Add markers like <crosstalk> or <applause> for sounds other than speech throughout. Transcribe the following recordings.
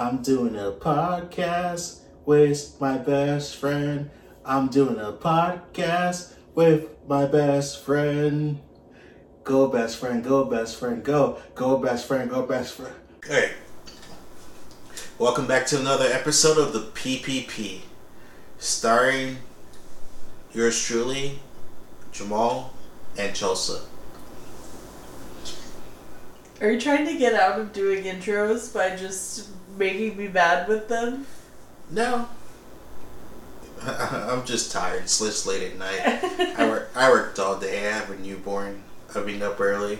I'm doing a podcast with my best friend. I'm doing a podcast with my best friend. Go, best friend, go, best friend, go. Go, best friend, go, best friend. Hey. Welcome back to another episode of the PPP. Starring yours truly, Jamal and Chelsea. Are you trying to get out of doing intros by just making me mad with them? No. <laughs> I'm just tired. It's late at night. <laughs> I work. I worked all day. I have a newborn. I've been up early,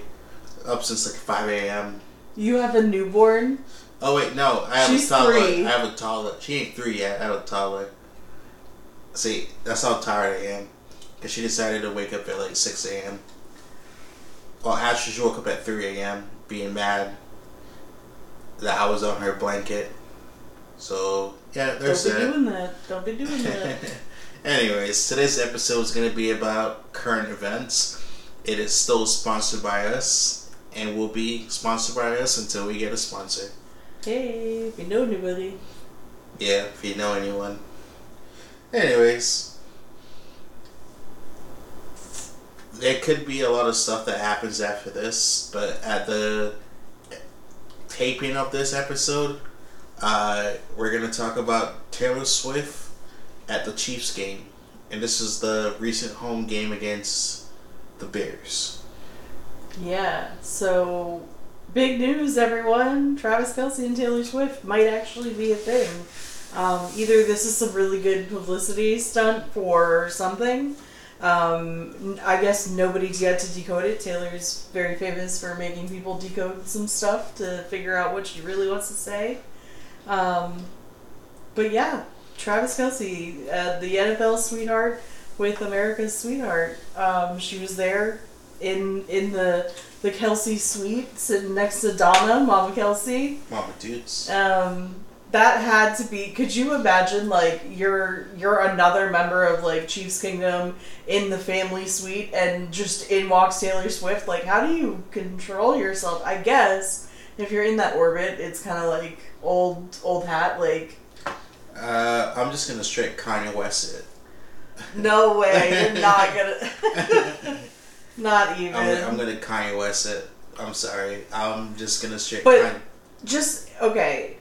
up since like five a.m. You have a newborn? Oh wait, no. I have She's a toddler. three. I have a toddler. She ain't three yet. I have a toddler. See, that's how tired I am. Cause she decided to wake up at like six a.m. Well, actually, she woke up at three a.m. being mad that I was on her blanket. So yeah, there's Don't be that. doing that. Don't be doing that. <laughs> Anyways, today's episode is going to be about current events. It is still sponsored by us and will be sponsored by us until we get a sponsor. hey, if you know anybody. Yeah, if you know anyone. Anyways, there could be a lot of stuff that happens after this, but at the taping of this episode, uh, we're going to talk about Taylor Swift at the Chiefs game. And this is the recent home game against the Bears. Yeah, so big news, everyone. Travis Kelce and Taylor Swift might actually be a thing. Um, either this is some really good publicity stunt for something. Um, I guess nobody's yet to decode it. Taylor's very famous for making people decode some stuff to figure out what she really wants to say. Um, but yeah, Travis Kelce, uh, the NFL sweetheart with America's sweetheart. Um, she was there in in the the Kelce suite, sitting next to Donna, Mama Kelce. Mama dudes. Um, that had to be. Could you imagine like you're you're another member of like Chiefs Kingdom in the family suite, and just in walks Taylor Swift? Like, how do you control yourself? I guess if you're in that orbit, it's kind of like old old hat. Like, Uh, I'm just going to straight Kanye West it. no way, you're <laughs> not gonna. <laughs> not even. I'm, I'm gonna Kanye West it. I'm sorry. I'm just gonna straight But- Kanye. just okay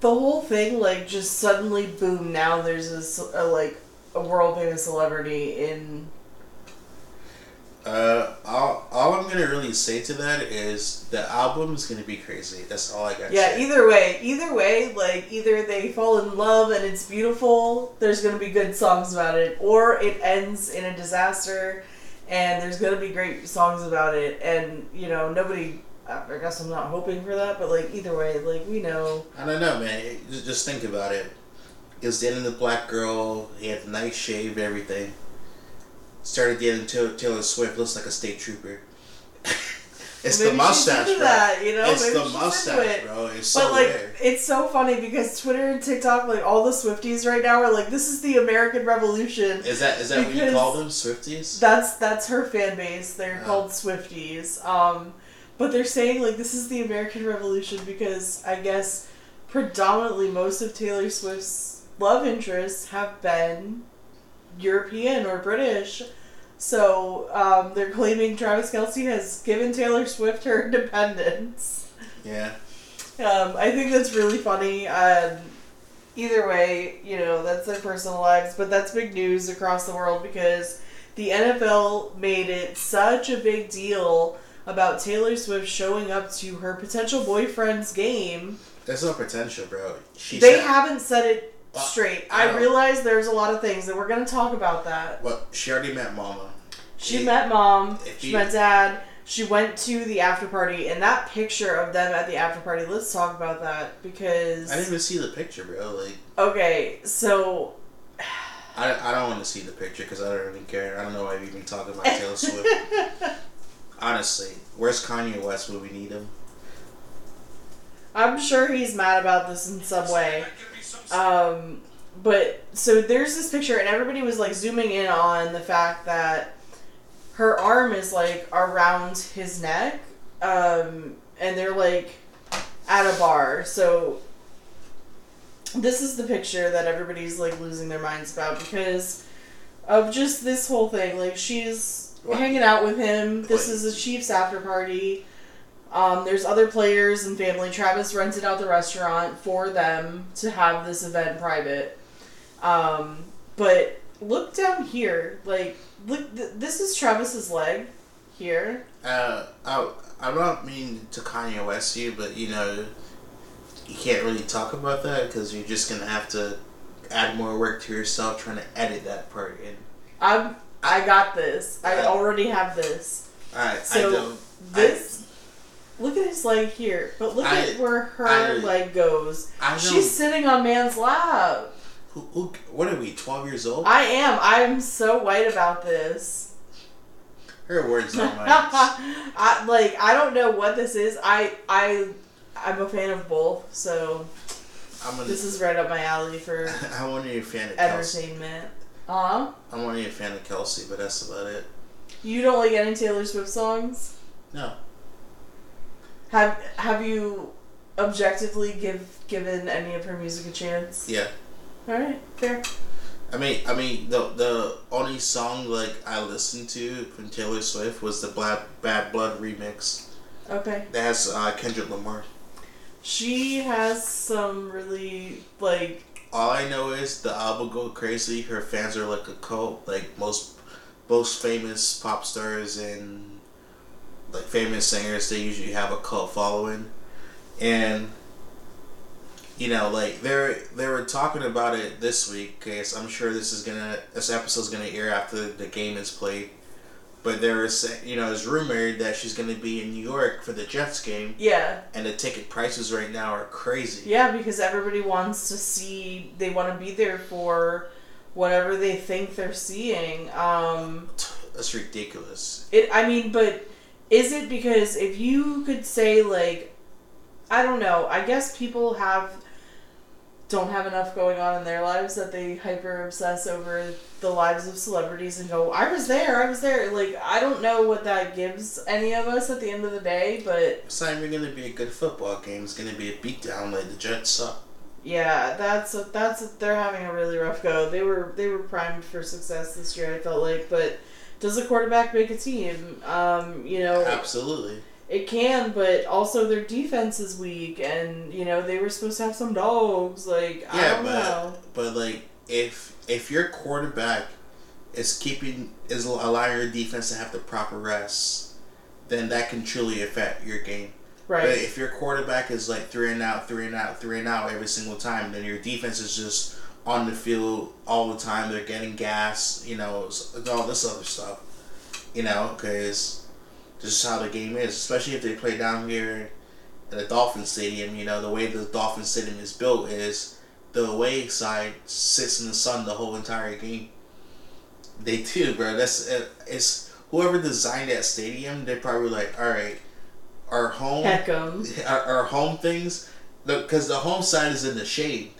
the whole thing like just suddenly boom now there's a, a like a world famous celebrity in Uh, all, all I'm gonna really say to that is the album is gonna be crazy. That's all I got. yeah to say. either way either way like either they fall in love and it's beautiful there's gonna be good songs about it or it ends in a disaster and there's gonna be great songs about it and you know nobody i guess i'm not hoping for that but like either way like we know I don't know, man. It- Just, just think about it. He was dating the black girl. He had the nice shave, everything. Started dating Taylor, Taylor Swift. Looks like a state trooper. <laughs> it's Maybe the mustache, bro. that, you know? It's Maybe the mustache, it. bro. It's so But like, weird. it's so funny because Twitter and TikTok, like all the Swifties right now, are like, "This is the American Revolution." Is that is that what you call them, Swifties? That's that's her fan base. They're Oh. called Swifties. Um, but they're saying like this is the American Revolution because I guess predominantly most of Taylor Swift's love interests have been European or British. So um, they're claiming Travis Kelce has given Taylor Swift her independence. yeah. Um, I think that's really funny. Um, either way, you know, that's their personal lives, but that's big news across the world because the NFL made it such a big deal about Taylor Swift showing up to her potential boyfriend's game. There's no potential, bro. She they said, haven't said it Well, straight. I I realize there's a lot of things that we're going to talk about that. Well, she already met Mama. She If- met mom, she you- met dad, she went to the after party, and that picture of them at the after party, let's talk about that because. I didn't even see the picture, bro. Like, Okay, so I, I don't want to see the picture because I don't really care. I don't know why we even talking about Taylor Swift. <laughs> Honestly, where's Kanye West when we need him? I'm sure he's mad about this in some way. Um, but so there's this picture, and everybody was like zooming in on the fact that her arm is like around his neck, um, and they're like at a bar. So this is the picture that everybody's like losing their minds about because of just this whole thing. Like she's What? hanging out with him. This is the Chiefs after party. Um, there's other players and family. Travis rented out the restaurant for them to have this event private. Um, but look down here. Like, look. Th- this is Travis's leg here. Uh, I, I'm not mean to Kanye West you, but you know, you can't really talk about that because you're just gonna have to add more work to yourself trying to edit that part in. I'm. I got this. I already have this. I, I So, don't. This. look at his leg here, but look I- at where her I- leg goes. I, I. She's sitting on man's lap. who, who, what are we? Twelve years old? I am. I'm so white about this. Her words, not <laughs> mine. I like. I don't know what this is. I I I'm a fan of both, so I'm gonna. this is right up my alley for <laughs> I want to be a fan of entertainment. Uh, I want to a fan of Kelce, but that's about it. you don't like any Taylor Swift songs? No. Have Have you objectively give given any of her music a chance? Yeah. All right, fair. I mean, I mean, the the only song like I listened to from Taylor Swift was the Bad Bad Blood remix. Okay. That has uh, Kendrick Lamar. She has some really like All I know is the album go crazy. Her fans are like a cult. Like most most famous pop stars and like famous singers, they usually have a cult following, and you know, like they're they were talking about it this week. Cause I'm sure this is gonna this episode's gonna air after the game is played. But there is, you know, it's rumored that she's going to be in New York for the Jets game, yeah and the ticket prices right now are crazy. yeah because everybody wants to see they want to be there for whatever they think they're seeing. Um, That's ridiculous. it I mean, but is it because if you could say like I don't know, I guess people have don't have enough going on in their lives that they hyper obsess over the lives of celebrities and go, I was there, I was there. Like I don't know what that gives any of us at the end of the day, but It's not even going to be a good football game. It's going to be a beatdown like the Jets suck. yeah, that's a, that's a, they're having a really rough go. They were they were primed for success this year. I felt like, but does a quarterback make a team? Um, you know, Absolutely. It can, but also their defense is weak, and you know they were supposed to have some dogs. Like I don't but know. but like if if your quarterback is keeping is allowing your defense to have the proper rest, then that can truly affect your game. But Right. if your quarterback is like three and out, three and out, three and out every single time, then your defense is just on the field all the time. They're getting gas, you know, all this other stuff, you know, because this is how the game is. Especially if they play down here at the Dolphin Stadium. You know, the way the Dolphin Stadium is built is the away side sits in the sun the whole entire game. They do, bro. That's it- it's whoever designed that stadium. They're probably like, all right, our home 'em. <laughs> our, our home things because the home side is in the shade.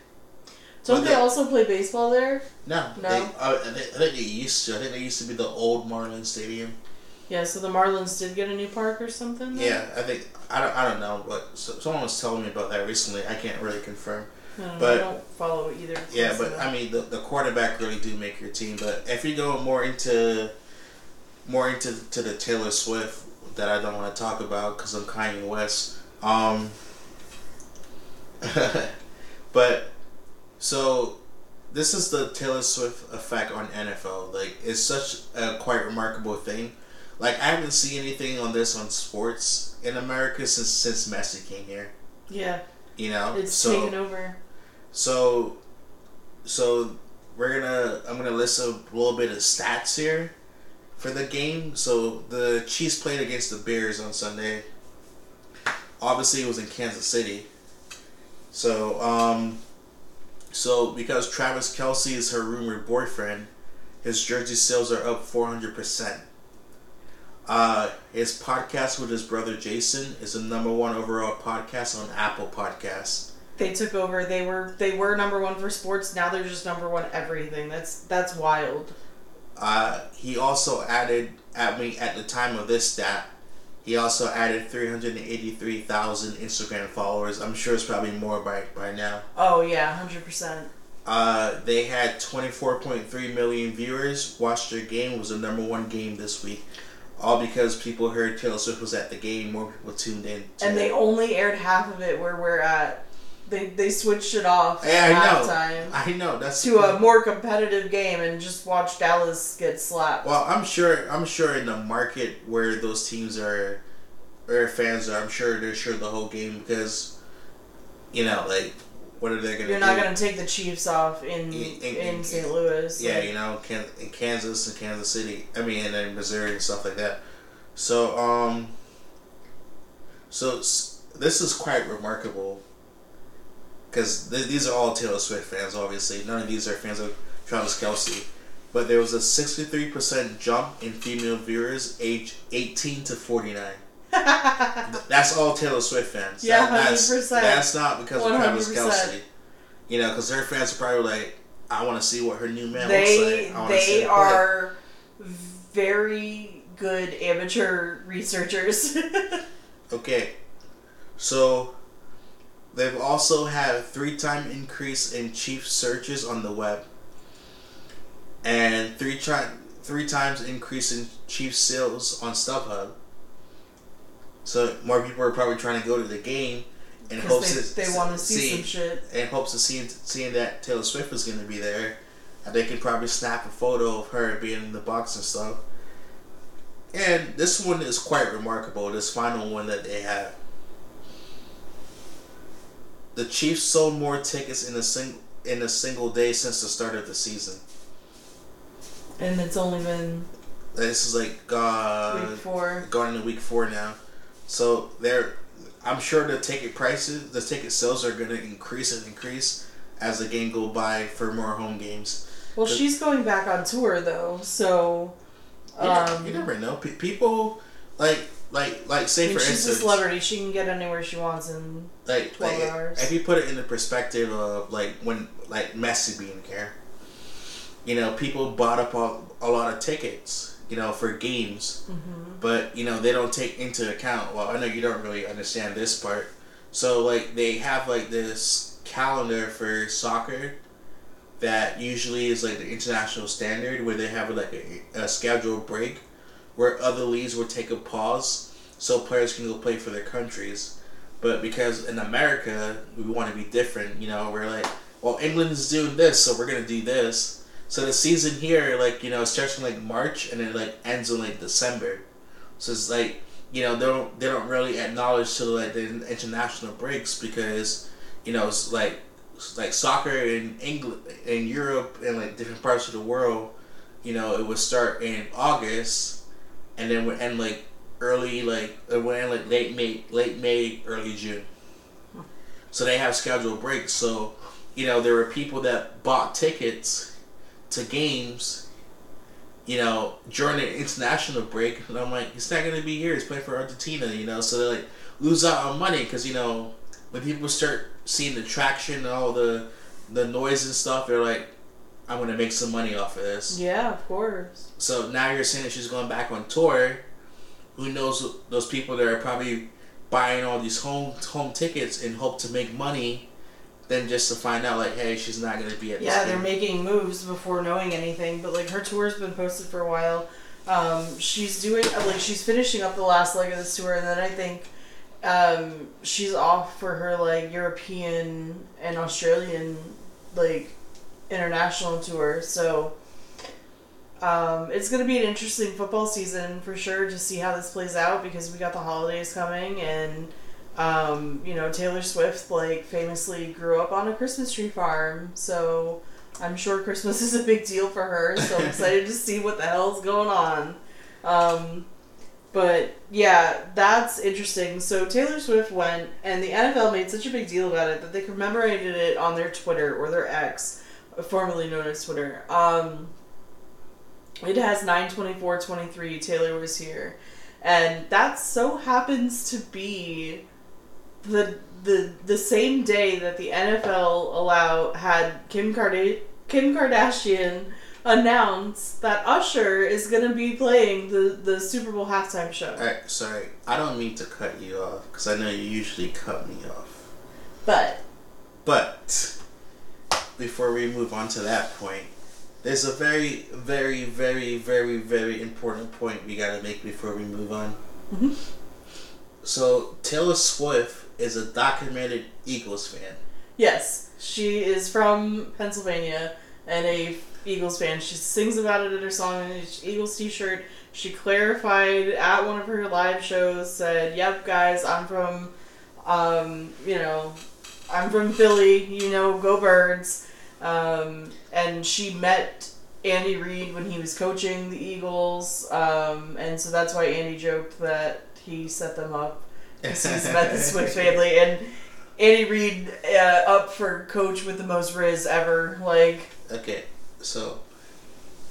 Don't they the- also play baseball there? No, No? They, uh, I think I think they used to. I think they used to be the old Marlin Stadium. Yeah. So the Marlins did get a new park or something. then? Yeah, I think I don't. I don't know, but so, someone was telling me about that recently. I can't really confirm. I don't, know, but- I don't follow either. Yeah, but. I mean, the, the quarterback really do make your team. But if you go more into more into to the Taylor Swift that I don't want to talk about because I'm Kanye West. Um, <laughs> but so this is the Taylor Swift effect on NFL. Like it's such a quite remarkable thing. Like I haven't seen anything on this on sports in America since since Messi came here. yeah, You know, it's so taken over. so, so we're gonna. I'm gonna list a little bit of stats here for the game. So the Chiefs played against the Bears on Sunday. Obviously, it was in Kansas City. So, um, so because Travis Kelce is her rumored boyfriend, his jersey sales are up four hundred percent. Uh, his podcast with his brother Jason is the number one overall podcast on Apple Podcasts. They took over. They were they were number one for sports. Now they're just number one everything. That's that's wild. Uh, he also added at me at the time of this stat, He also added 383,000 Instagram followers. I'm sure it's probably more by, by now. Oh yeah, hundred percent. Uh, they had 24.3 million viewers watch their game. Was the number one game this week. All because people heard Taylor Swift was at the game. More people tuned in. And they it. only aired half of it where we're at. They they switched it off Yeah, I know. halftime I know that's to a more competitive game and just watch Dallas get slapped. Well, I'm sure. I'm sure in the market where those teams are, where fans are, I'm sure they're sure the whole game because, you know, like, what are they going to? You're not going to take the Chiefs off in in, in, in St. Louis. Yeah, like. you know, in Kansas and Kansas City. I mean, in Missouri and stuff like that. So, um, so this is quite remarkable because th- these are all Taylor Swift fans. Obviously, none of these are fans of Travis Kelce. But there was a 63% jump in female viewers aged 18 to 49. That's all Taylor Swift fans. Yeah, That- that's, 100%. That's not because of Travis 100%. Kelce. You know, because her fans are probably like, I want to see what her new man they looks like. I wanna see they her play." are very good amateur researchers. <laughs> Okay. So, they've also had a three time increase in chief searches on the web. And three, tri- three times increase in chief sales on StubHub. So, more people are probably trying to go to the game in hopes they, they want to see, some shit. in hopes of seeing seeing that Taylor Swift was going to be there, and they can probably snap a photo of her being in the box and stuff. And this one is quite remarkable. This final one that they have. The Chiefs sold more tickets in a sing in a single day since the start of the season. And it's only been This is like uh, week four. going into week four now. So they're, I'm sure the ticket prices, the ticket sales are going to increase and increase as the game go by for more home games. Well, she's going back on tour though, so um, you never know. Pe- people like like like I say mean, for she's a instance, celebrity. She can get anywhere she wants, in like 12 like hours. if you put it in the perspective of like when like Messi being here, you know, people bought up a, a lot of tickets, you know, for games. mm-hmm. but you know they don't take into account well i know you don't really understand this part so like they have like this calendar for soccer that usually is like the international standard where they have like a, a scheduled break where other leagues will take a pause so players can go play for their countries but because in america we want to be different you know we're like well england is doing this so we're gonna do this so the season here like you know starts in like march and it like ends in like december so it's like you know they don't they don't really acknowledge to like the international breaks because you know it's like like soccer in England in Europe and like different parts of the world, you know it would start in August, and then would end like early like it would end like late May late May early June. So they have scheduled breaks. So you know there were people that bought tickets to games you know, during the international break, and I'm like, he's not gonna be here. He's playing for Argentina, you know. So they like lose out on money because you know when people start seeing the traction and all the the noise and stuff, they're like, I'm gonna make some money off of this. yeah, of course. So now you're saying that she's going back on tour. Who knows those people that are probably buying all these home home tickets in hope to make money, then just to find out like, hey, she's not gonna be at this Yeah, they're game. making moves before knowing anything. But like her tour's been posted for a while. Um, she's doing like she's finishing up the last leg of this tour, and then I think um, she's off for her like European and Australian like international tour. So um, it's gonna be an interesting football season for sure to see how this plays out because we got the holidays coming and um, you know, Taylor Swift like famously grew up on a Christmas tree farm, so I'm sure Christmas <laughs> is a big deal for her. So I'm excited to see what the hell's going on. Um, but yeah, that's interesting. So Taylor Swift went, and the NFL made such a big deal about it that they commemorated it on their Twitter or their X, formerly known as Twitter. Um, it has 92423 Taylor was here. And that so happens to be the the the same day that the NFL allow had Kim Karda- Kim Kardashian announced that Usher is going to be playing the, the Super Bowl halftime show. Alright, sorry. I don't mean to cut you off because I know you usually cut me off. But But before we move on to that point, there's a very, very, very, very, very important point we gotta make before we move on. Mhm. So Taylor Swift is a documented Eagles fan. yes, she is from Pennsylvania and a Eagles fan. She sings about it in her song and it's Eagles t-shirt. She clarified at one of her live shows, said, "Yep, guys, I'm from, um, you know, I'm from Philly. You know, go Birds." Um, and she met Andy Reid when he was coaching the Eagles, um, and so that's why Andy joked that he set them up he's met the Swift family and Andy Reid uh, up for coach with the most Riz ever. Like, Okay, so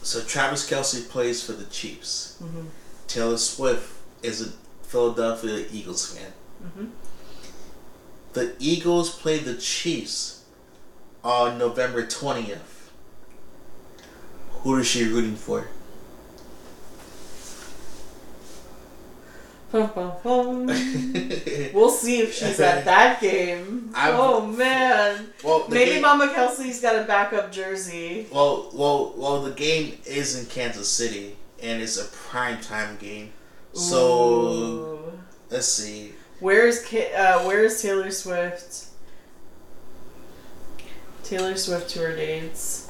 so Travis Kelce plays for the Chiefs. mhm, Taylor Swift is a Philadelphia Eagles fan. mhm. The Eagles play the Chiefs on November 20th. Who is she rooting for? <laughs> we'll see if she's at <laughs> that game. I'm- oh man, well, maybe game, Mama Kelce's got a backup jersey. well, well, well, the game is in Kansas City and it's a prime time game. So Ooh. let's see. where's uh, where's Taylor Swift? Taylor Swift tour dates.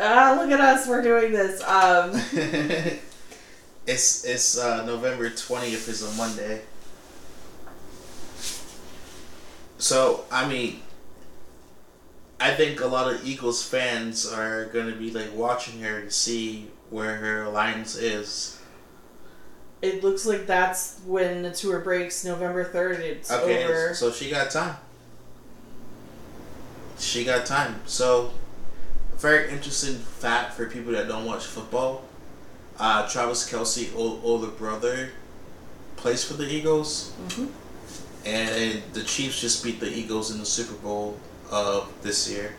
Ah, look at us, we're doing this. Um, <laughs> it's it's uh, November 20th is a Monday. So I mean, I think a lot of Eagles fans are gonna be like watching her to see where her alliance is. it looks like that's when the tour breaks, November third. It's Okay, over. so she got time. She got time. So, very interesting fact for people that don't watch football. Uh, Travis Kelce, ol- older brother, plays for the Eagles, Mhm. and the Chiefs just beat the Eagles in the Super Bowl of this year.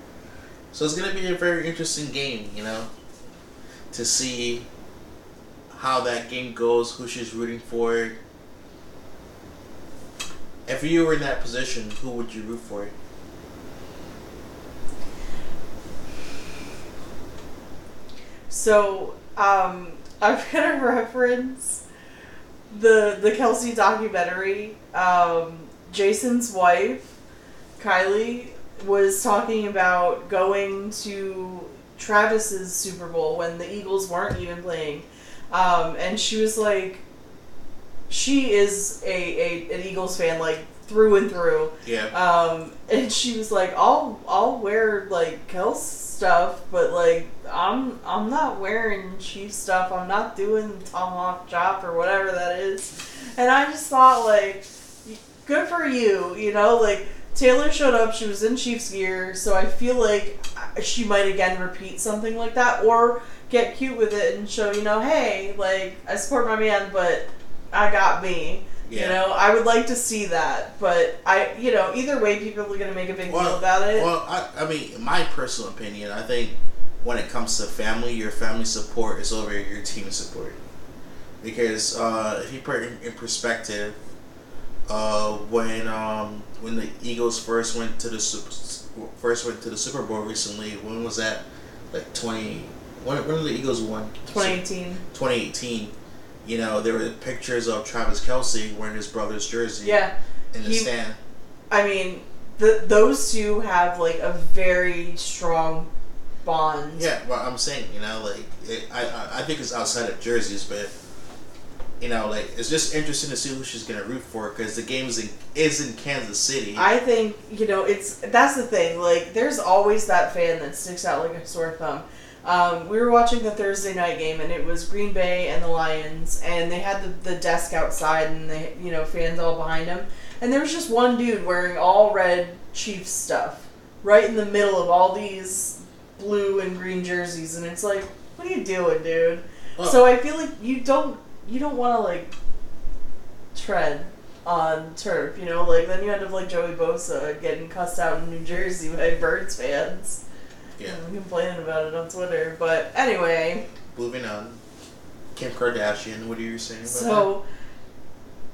So it's gonna be a very interesting game, you know, to see how that game goes, who she's rooting for. If you were in that position, who would you root for? So, um, I'm gonna reference the the Kelce documentary. Um, Jason's wife, Kylie, was talking about going to Travis's Super Bowl when the Eagles weren't even playing, um, and she was like, she is a, a an Eagles fan like through and through. Yeah. Um, and she was like, "I'll I'll wear like Kels stuff, but like I'm I'm not wearing Chief stuff. I'm not doing tomahawk chop or whatever that is." And I just thought like, good for you, you know, like. Taylor showed up. She was in Chiefs gear, so I feel like she might again repeat something like that, or get cute with it and show you know, hey, like I support my man, but I got me. Yeah. You know, I would like to see that, but I, you know, either way, people are going to make a big deal Well, about it. Well, I, I mean, in my personal opinion, I think when it comes to family, your family support is over your team support. Because uh, if you put it in, perspective, uh, when um, when the Eagles first went to the super, first went to the Super Bowl recently, when was that? Like twenty. When when did the Eagles won? 2018. 2018. You know, there were pictures of Travis Kelce wearing his brother's jersey Yeah, in the he- stand. I mean, the those two have like a very strong bond. Yeah, well, I'm saying, you know, like it, I, I think it's outside of jerseys, but you know, like it's just interesting to see who she's gonna root for because the game is in is in Kansas City. I think you know it's that's the thing. Like, there's always that fan that sticks out like a sore thumb. Um, we were watching the Thursday night game, and it was Green Bay and the Lions, and they had the, the desk outside, and they you know fans all behind them, and there was just one dude wearing all red Chiefs stuff, right in the middle of all these blue and green jerseys, and it's like, what are you doing, dude? Well- so I feel like you don't you don't want to like tread on turf, you know, like then you end up like Joey Bosa getting cussed out in New Jersey by Birds fans. Yeah. I'm complaining about it on Twitter. But anyway, Moving on. Kim Kardashian, what are you saying about so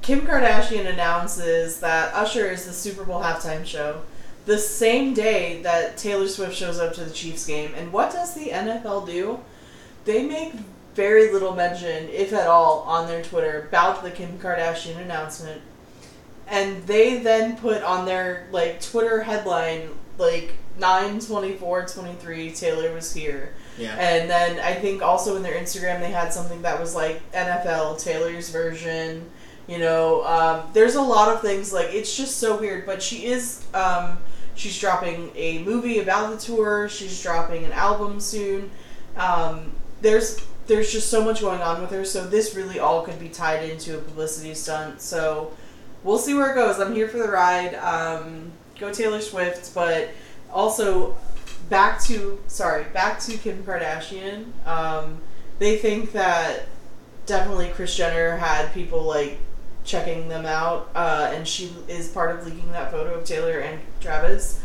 Kim Kardashian announces that Usher is the Super Bowl halftime show the same day that Taylor Swift shows up to the Chiefs game. And what does the NFL do? They make very little mention, if at all, on their Twitter about the Kim Kardashian announcement. And they then put on their like Twitter headline like 924 23 Taylor was here. Yeah. And then I think also in their Instagram they had something that was like NFL Taylor's version. You know, um, there's a lot of things like it's just so weird. But she is, um, she's dropping a movie about the tour. She's dropping an album soon. Um, there's there's just so much going on with her. So this really all could be tied into a publicity stunt. So we'll see where it goes. I'm here for the ride. Um, go Taylor Swift, but also back to sorry back to Kim Kardashian. Um, they think that definitely Kris Jenner had people like checking them out, uh, and she is part of leaking that photo of Taylor and Travis.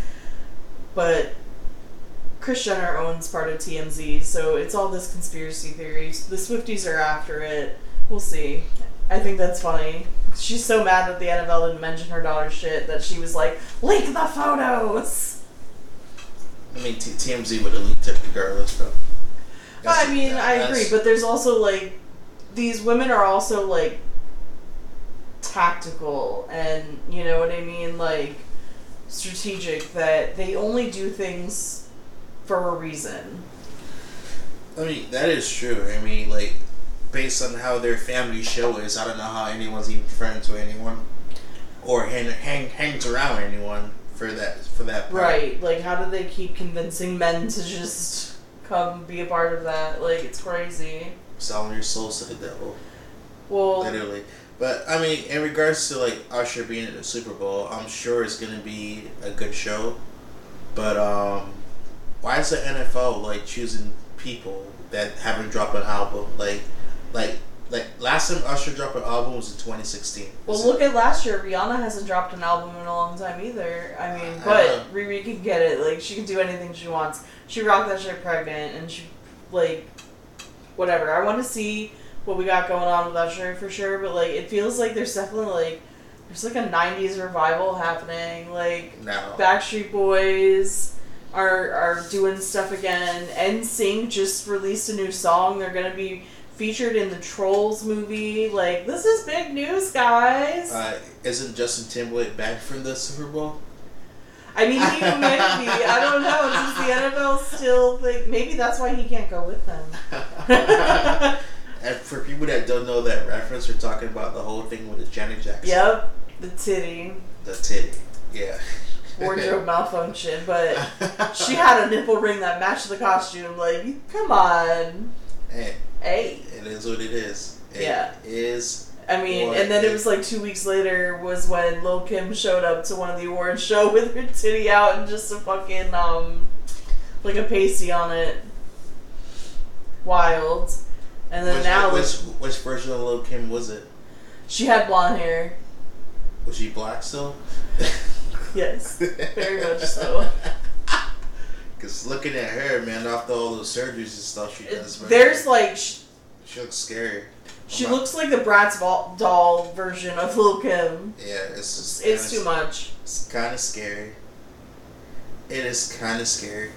But Kris Jenner owns part of TMZ, so it's all this conspiracy theories. The Swifties are after it. We'll see. I think that's funny. She's so mad that the NFL didn't mention her daughter's shit that she was like, leak the photos. I mean, T- TMZ would have leaked it regardless, though. I mean, I agree, but there's also like these women are also like tactical and you know what I mean, like strategic that they only do things for a reason. I mean, that is true. I mean, like, based on how their family show is, I don't know how anyone's even friends with anyone, or hang, hang hangs around anyone for that for that. part. Right. Like how do they keep convincing men to just come be a part of that? Like it's crazy. Selling your soul to the devil, Well, literally. But I mean, in regards to like Usher being at the Super Bowl, I'm sure it's gonna be a good show. But um, why is the NFL like choosing people that haven't dropped an album? Like, like, like last time Usher dropped an album was in 2016. Well, it- look at last year. Rihanna hasn't dropped an album in a long time either. I mean, I but. Riri can get it. Like, she can do anything she wants. She rocked that shit pregnant, and she, like, whatever. I want to see what we got going on with Usher for sure, but, like, it feels like there's definitely, like, there's, like, a 90s revival happening. Like, now. Backstreet Boys are, are doing stuff again. NSYNC just released a new song. They're going to be featured in the Trolls movie. Like, this is big news, guys. Uh, isn't Justin Timberlake back from the Super Bowl? I mean, he <laughs> might be. I don't know. Does the NFL still think maybe that's why he can't go with them? <laughs> and for people that don't know that reference, we're talking about the whole thing with the Janet Jackson. yep, the titty The titty. Yeah. wardrobe <laughs> malfunction, but she had a nipple ring that matched the costume. Like, come on, Hey, hey. it is what it is. It Yeah. is. I mean, and then it was like two weeks later was when Lil Kim showed up to one of the awards show <laughs> with her titty out and just a fucking um, like a pasty on it. Wild. And then which, now which, which version of Lil Kim was it? she had blonde hair. Was she black still? Yes, very much so. <laughs> Looking at her, man, after all those surgeries and stuff she does, man, There's like she, she looks scary. she I'm not- looks like the Bratz doll- version of Lil Kim. Yeah, it's just It's too much. It's kind of scary. It is kind of scary.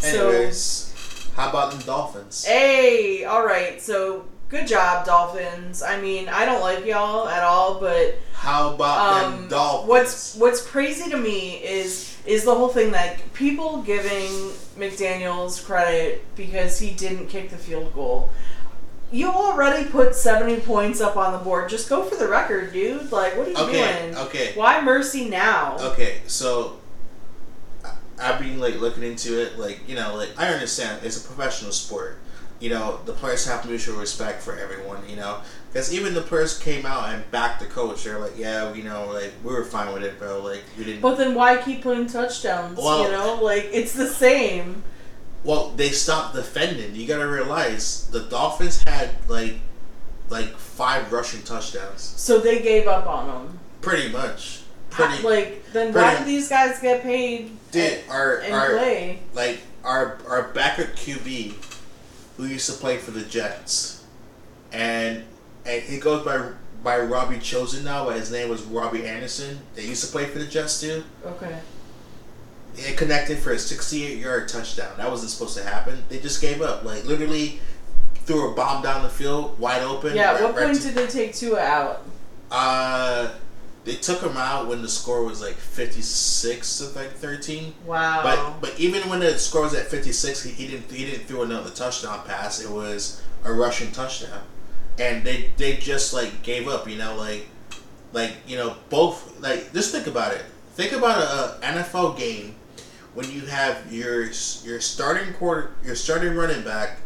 So- Anyways, how about the Dolphins? Hey, all right. So good job, Dolphins. I mean, I don't like y'all at all, but How about them um, Dolphins? what's what's crazy to me is is the whole thing that people giving McDaniel's credit because he didn't kick the field goal. You already put seventy points up on the board. Just go for the record, dude. Like, what are you okay? doing? Okay. Why mercy now? Okay. So I've been like looking into it. Like you know, like I understand it's a professional sport. You know, the players have to mutual respect for everyone. You know, because even the players came out and backed the coach. They're like, yeah, you know, like we were fine with it, bro. Like we didn't. But then why keep putting touchdowns? Well- you know, like it's the same. Well, they stopped defending. You gotta realize the Dolphins had like like five rushing touchdowns. So they gave up on them. Pretty much. pretty. like then why do these guys get paid Dude, our and our play? like our our backup QB, who used to play for the Jets, and and he goes by by Robbie Chosen now, but his name was Robbie Anderson. They used to play for the Jets too. Okay. It connected for a 68 yard touchdown. That wasn't supposed to happen. They just gave up. Like literally threw a bomb down the field, wide open. Yeah. right- what right point to- did they take Tua out? uh, they took him out when the score was like 56 to like 13. Wow. But but even when the score was at 56, he, he didn't he didn't throw another touchdown pass. It was a rushing touchdown, and they they just like gave up. You know, like like you know both like just think about it. Think about a, a NFL game when you have your your starting quarter your starting running back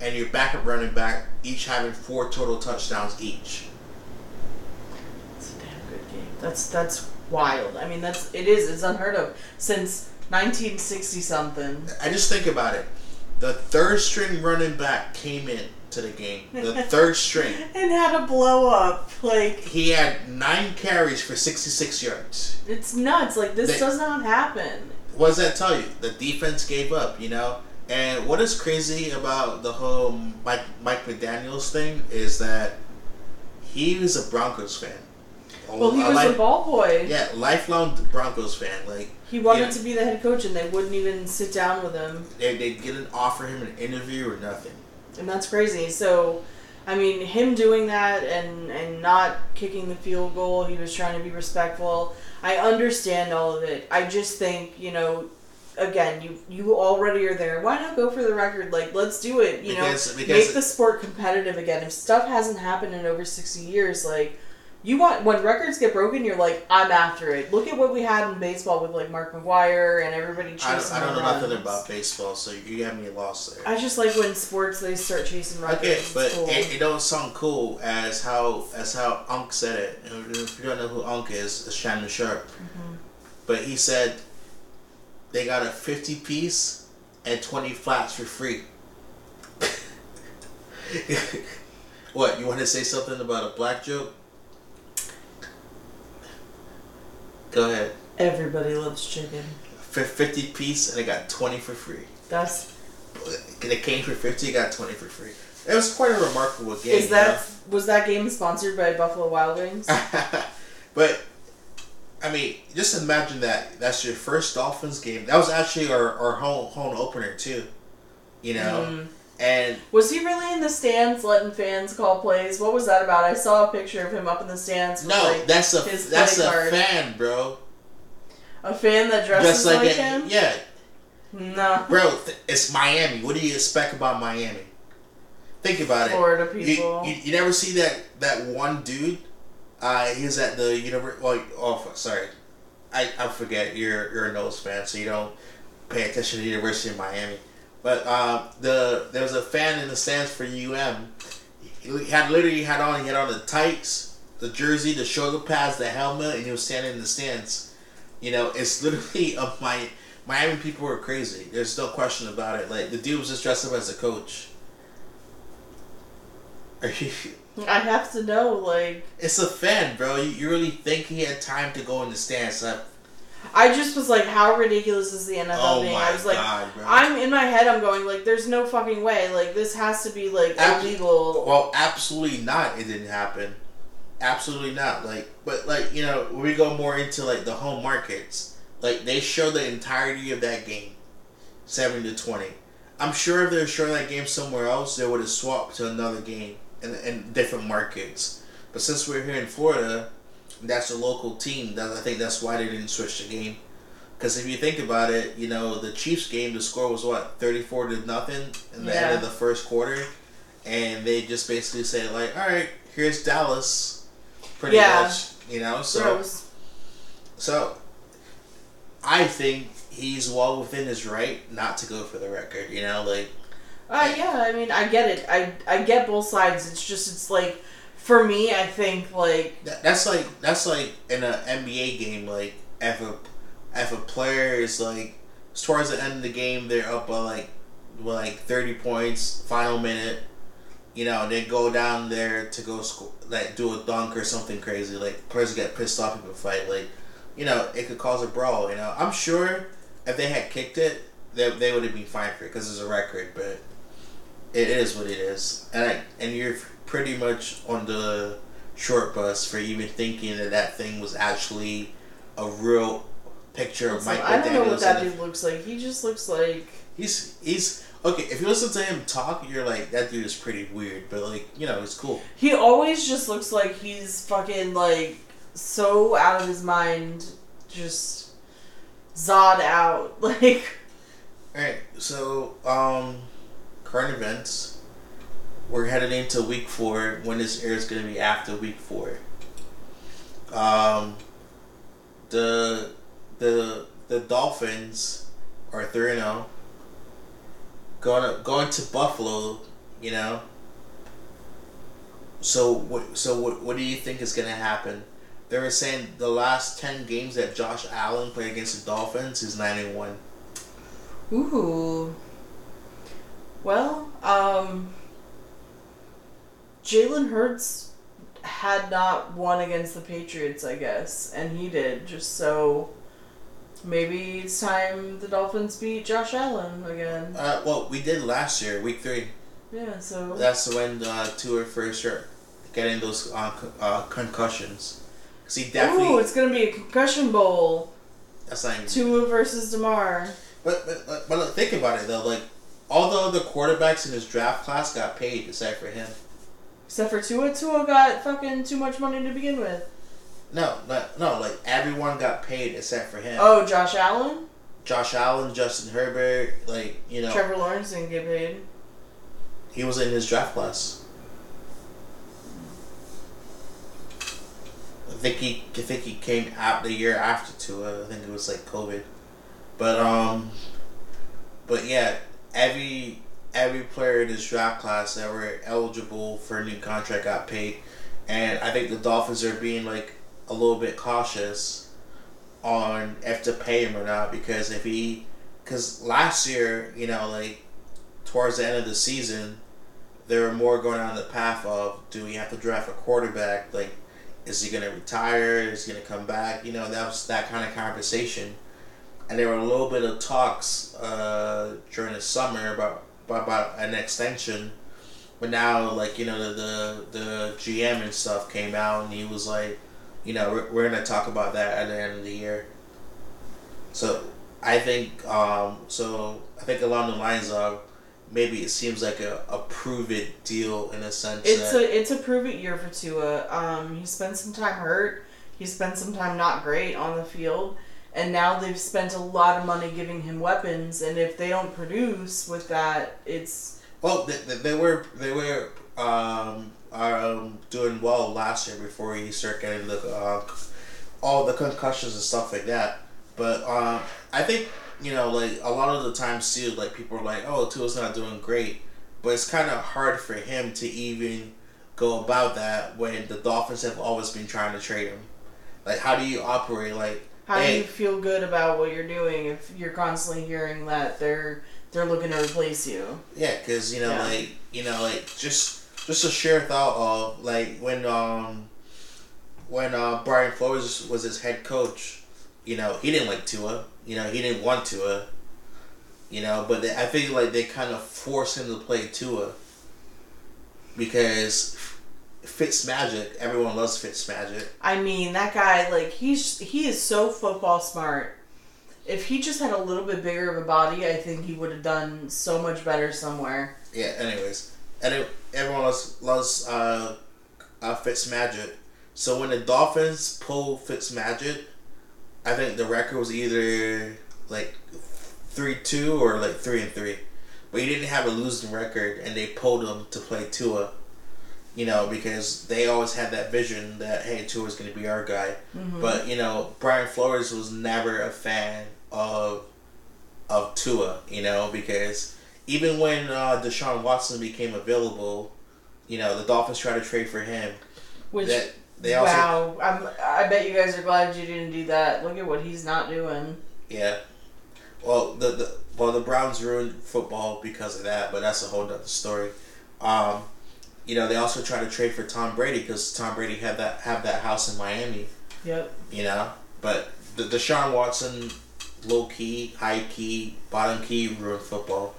and your backup running back each having four total touchdowns each. It's a damn good game. That's that's wild. I mean, that's it is. It's unheard of since 1960 something. I just think about it. The third string running back came in to the game. The <laughs> third string. And had a blow up. Like He had nine carries for 66 yards. it's nuts. Like this They- does not happen. What does that tell you? The defense gave up, you know? And what is crazy about the whole Mike, Mike McDaniels thing is that he was a Broncos fan. Well, he was life- a ball boy. Yeah, lifelong Broncos fan. Like, He wanted Yeah. to be the head coach, and they wouldn't even sit down with him. they, they didn't offer him an interview or nothing. And that's crazy. So, I mean, him doing that and and not kicking the field goal, he was trying to be respectful. I understand all of it. I just think you know, again, you you already are there. Why not go for the record? Like, let's do it. You Because- know, because- make the sport competitive again. If stuff hasn't happened in over sixty years, like. You want when records get broken, you're like, I'm after it. Look at what we had in baseball with like Mark McGwire and everybody I chasing. don't, I don't know home nothing about baseball, so you got me lost there. I just like when sports they start chasing records. Okay, but cool. it, it don't sound cool as how as how Unk said it. If you don't know who Unk is, it's Shannon Sharpe. Mm-hmm. But he said they got a fifty piece and twenty flats for free. <laughs> what you want to say something about a black joke? Go ahead. Everybody loves chicken. For fifty piece and I got twenty for free. That's They came for fifty, got twenty for free. It was quite a remarkable game. is that was that game sponsored by Buffalo Wild Wings? <laughs> but I mean, just imagine that. That's your first Dolphins game. That was actually our, our home home opener too. You know, Mm. And Was he really in the stands letting fans call plays? What was that about? I saw a picture of him up in the stands. No, like, that's a that's a card. fan, bro. a fan that dresses Just like, like a- him. yeah, No, bro. th- It's Miami. What do you expect about Miami? Think about it. Florida You, people. you, you never see that that one dude. Uh, he was at the university. Well, oh, sorry, I, I forget. You're you're a nose fan, so you don't pay attention to the University of Miami. But uh, the there was a fan in the stands for UM. He had literally had on he had on the tights, the jersey, the shoulder pads, the helmet, and he was standing in the stands. You know, it's literally <laughs> a my Miami people were crazy. There's no question about it. Like the dude was just dressed up as a coach. <laughs> Are you? I have to know. Like, It's a fan, bro. You, you really think he had time to go in the stands? I, I just was like, how ridiculous is the NFL oh being? I was like, god. I'm in my head. I'm going like, there's no fucking way. Like, this has to be like Ab- illegal. well, absolutely not. It didn't happen. Absolutely not. Like, but like you know, when we go more into like the home markets, like they show the entirety of that game, seven to twenty. I'm sure if they were showing that game somewhere else, they would have swapped to another game in, in different markets. But since we're here in Florida, that's a local team. That I think that's why they didn't switch the game. Because if you think about it, you know the Chiefs game, the score was what thirty four to nothing in the end of the first quarter, and they just basically said like, all right, here's Dallas, pretty Yeah. much, you know. So Gross. so, I think he's well within his right not to go for the record. You know, like Uh, yeah, I mean, I get it. I I get both sides. It's just, it's like, for me, I think like, that, that's like that's like in an NBA game. Like if a if a player is like towards the end of the game, they're up by like by like thirty points, final minute. You know, they go down there to go score, like do a dunk or something crazy. Like players get pissed off a fight. Like you know, it could cause a brawl. You know, I'm sure if they had kicked it, they, they would have been fine for it because it's a record. But it is what it is, and I, and you're pretty much on the short bus for even thinking that that thing was actually a real picture of Michael I don't know what that dude looks like. He just looks like He's he's okay. If you listen to him talk, you're like that dude is pretty weird, but like you know, it's cool. he always just looks like he's fucking like so out of his mind, just zod out. <laughs> Like All right, so um, current events. We're headed into week four. When this airs, going to be after week four. Um, the the the Dolphins are three and zero. Going to, going to Buffalo, you know. So what? So what? What do you think is going to happen? They were saying the last ten games that Josh Allen played against the Dolphins is nine one. Ooh. Well, um, Jalen Hurts had not won against the Patriots, I guess, and he did. Just so maybe it's time the Dolphins beat Josh Allen again. Uh, well, we did last year, week three. Yeah. So That's when uh, Tua first started getting those uh, uh, concussions. Cause he definitely. Ooh, it's gonna be a concussion bowl. that's not even. Tua versus Damar. But but but, but look, think about it though. Like all the other quarterbacks in his draft class got paid except for him. Except for Tua. Tua got fucking too much money to begin with. No, not, no. Like everyone got paid except for him. Oh, Josh Allen? Josh Allen, Justin Herbert, like you know, Trevor Lawrence didn't get paid. he was in his draft class. I think he, I think he came out the year after Tua. I think it was like COVID, but um, but yeah, every every player in this draft class that were eligible for a new contract got paid, and I think the Dolphins are being like a little bit cautious on if to pay him or not because if he, because last year you know like towards the end of the season, there were more going on the path of do we have to draft a quarterback? Like, is he to retire? Is he to come back? You know, that was that kind of conversation. And there were a little bit of talks uh, during the summer about, about an extension. But now, like, you know, the, the, the GM and stuff came out and he was like, you know, we're, we're to talk about that at the end of the year. So I think, um, so I think along the lines of maybe it seems like a, a prove it deal in a sense It's a it's a prove it year for Tua. Um, he spent some time hurt. He spent some time not great on the field, and now they've spent a lot of money giving him weapons. And if they don't produce with that, it's well they, they, were they were um, um, doing well last year before he started getting the uh, all the concussions and stuff like that. But um, I think you know like a lot of the times too like people are like oh Tua's not doing great, but it's kind of hard for him to even go about that when the Dolphins have always been trying to trade him. Like how do you operate like how do you feel good about what you're doing if you're constantly hearing that they're they're looking to replace you? Yeah, because you know, Yeah. like you know, like just just a sheer thought of like when um when uh Brian Flores was his head coach, you know, he didn't like Tua. You know, he didn't want Tua. You know, but they, I feel like they kind of forced him to play Tua because Fitz Magic. Everyone loves Fitz Magic. I mean, that guy, like, he's he is so football smart. If he just had a little bit bigger of a body, I think he would have done so much better somewhere. Yeah. Anyways, and it, everyone loves loves uh, uh, Fitz Magic. So when the Dolphins pull Fitz Magic, I think the record was either like three two or like three and three, but he didn't have a losing record, and they pulled him to play Tua. You know, because they always had that vision that hey, Tua's going to be our guy. But you know, Brian Flores was never a fan of of Tua. You know, because even when uh, Deshaun Watson became available, you know, the Dolphins tried to trade for him. Which, That they also wow, I'm, I bet you guys are glad you didn't do that. Look at what he's not doing. yeah. Well, the, the well the Browns ruined football because of that, but that's a whole other story. Um, you know, they also tried to trade for Tom Brady because Tom Brady had that have that house in Miami. Yep. You know, but the Deshaun Watson, low key, high key, bottom key ruined football.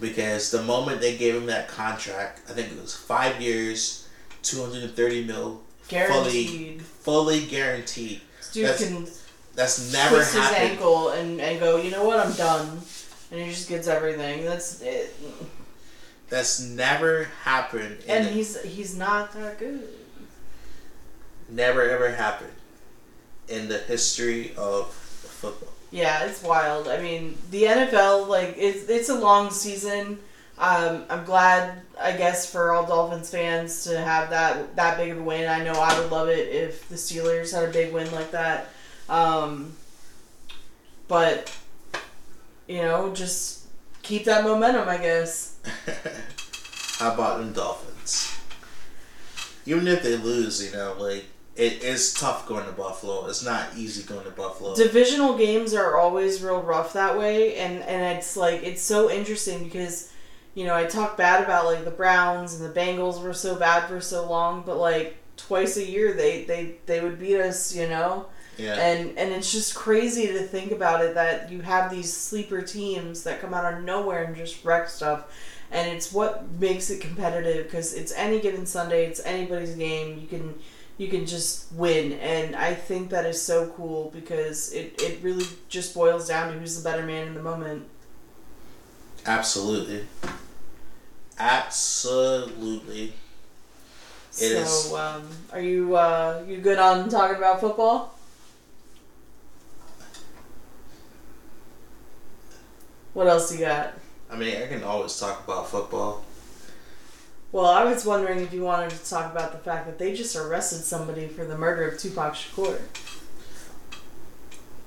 Because the moment they gave him that contract, I think it was five years, two hundred and thirty mil, Guaranteed. fully, fully guaranteed. Dude That's can That's never twist his ankle and, and go, you know what, I'm done. And he just gets everything. That's it. That's never happened. in And he's he's not that good. never ever happened in the history of football. Yeah, it's wild. I mean, the NFL like it's it's a long season. Um, I'm glad, I guess, for all Dolphins fans to have that that big of a win. I know I would love it if the Steelers had a big win like that. Um, but you know, just keep that momentum, I guess. <laughs> How about them Dolphins? Even if they lose, you know, like it is tough going to Buffalo. It's not easy going to Buffalo. Divisional games are always real rough that way, and and it's like it's so interesting because, you know, I talk bad about like the Browns and the Bengals were so bad for so long, but like twice a year they they they would beat us, you know, yeah, and and it's just crazy to think about it that you have these sleeper teams that come out of nowhere and just wreck stuff. And it's what makes it competitive because it's any given Sunday, it's anybody's game. You can you can just win. And i think that is so cool because it, it really just boils down to who's the better man in the moment. Absolutely, absolutely. It so is- um, are you uh, you good on talking about football? What else you got I mean, I can always talk about football. well i was wondering if you wanted to talk about the fact that they just arrested somebody for the murder of tupac shakur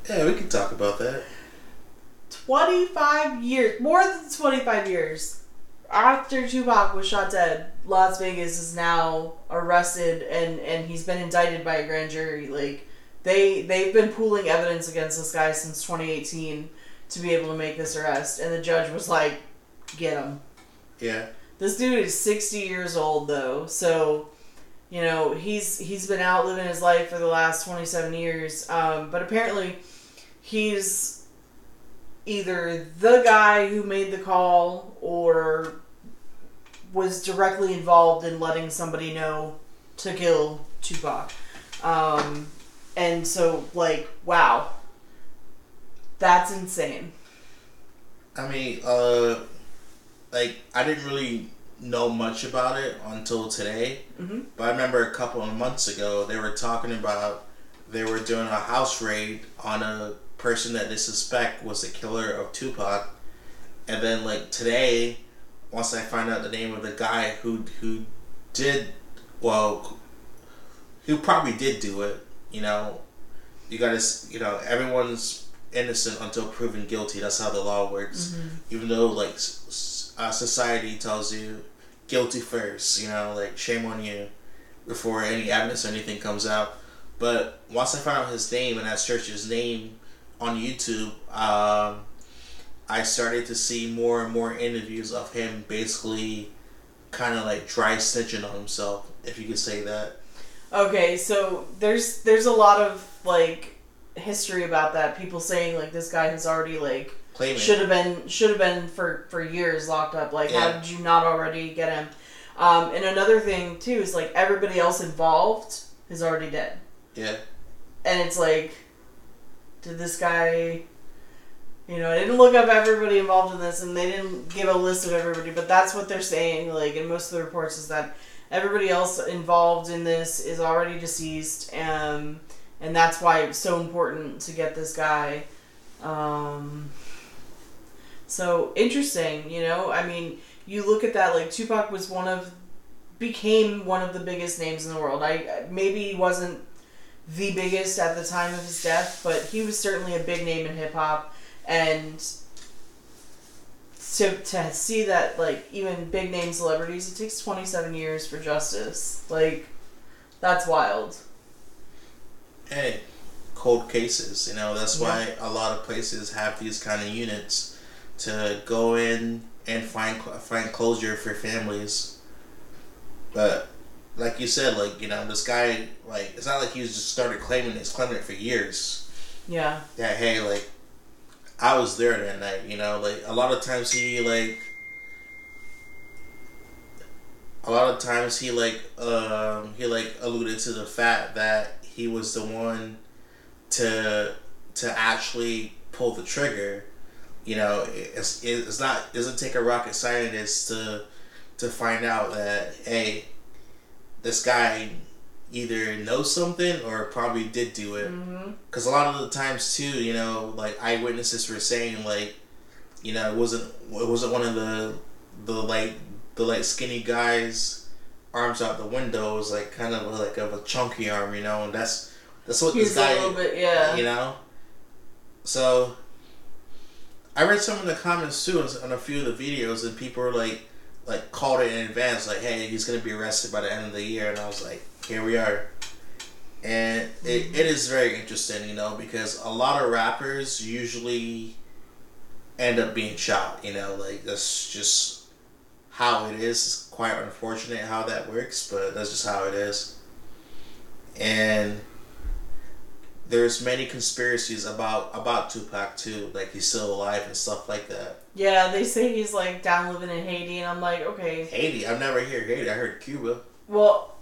Yeah, we can talk about that. 25 years, more than 25 years after Tupac was shot dead, Las Vegas is now arrested and and he's been indicted by a grand jury. Like they they've been pooling evidence against this guy since 2018 to be able to make this arrest and the judge was like, "Get him." Yeah, This dude is 60 years old though, so you know he's he's been out living his life for the last 27 years. Um, but apparently, he's either the guy who made the call or was directly involved in letting somebody know to kill Tupac. Um, and so, like, wow, that's insane. I mean, uh, like I didn't really know much about it until today. Mhm. But I remember a couple of months ago they were talking about they were doing a house raid on a person that they suspect was the killer of Tupac, and then like today, once I find out the name of the guy who who did well, who probably did do it, you know, you gotta you know everyone's innocent until proven guilty. That's how the law works. Even though like uh, society tells you guilty first, you know, like shame on you before any evidence or anything comes out. But once I found out his name and I searched his name on YouTube, um, I started to see more and more interviews of him basically kind of like dry snitching on himself, if you could say that. Okay, so there's there's a lot of like history about that. People saying like this guy has already like should have been should have been for for years locked up. Like how did you not already get him? Um, and another thing too is like everybody else involved is already dead, Yeah. and it's like, did this guy? You know, I didn't look up everybody involved in this, and they didn't give a list of everybody, but that's what they're saying. Like in most of the reports, is that everybody else involved in this is already deceased, um, and that's why it's so important to get this guy. Um, so interesting, you know. I mean, you look at that. Like Tupac was one of, became one of the biggest names in the world. I maybe he wasn't the biggest at the time of his death, but he was certainly a big name in hip hop, and to to see that like even big name celebrities, it takes twenty seven years for justice. Like, that's wild. Hey, cold cases. You know, that's Yeah. why a lot of places have these kind of units to go in and find find closure for families. But like you said, like you know, this guy, like it's not like he was just started claiming. He's claiming it for years. Yeah. that hey like I was there that night, you know, like a lot of times he like a lot of times he like um he like alluded to the fact that he was the one to to actually pull the trigger. You know, it's it's not it doesn't take a rocket scientist to to find out that hey, this guy either knows something or probably did do it. Mm-hmm. Because a lot of the times too, you know, like eyewitnesses were saying, like, you know, it wasn't it wasn't one of the the like the like skinny guys arms out the window. It was like kind of like of a chunky arm, you know, and that's that's what He's this guy, a little bit, yeah. you know. So I read some of the comments too on- on a few of the videos, and people were like, like called it in advance, like, "Hey, he's gonna be arrested by the end of the year," and I was like, "Here we are." And it, mm-hmm. it is very interesting, you know, because a lot of rappers usually end up being shot, you know, like that's just how it is. It's quite unfortunate how that works, but that's just how it is. And there's many conspiracies about about Tupac too, like he's still alive and stuff like that. Yeah, they say he's like down living in Haiti, and I'm like, okay. Haiti, I've never heard Haiti. I heard Cuba. Well,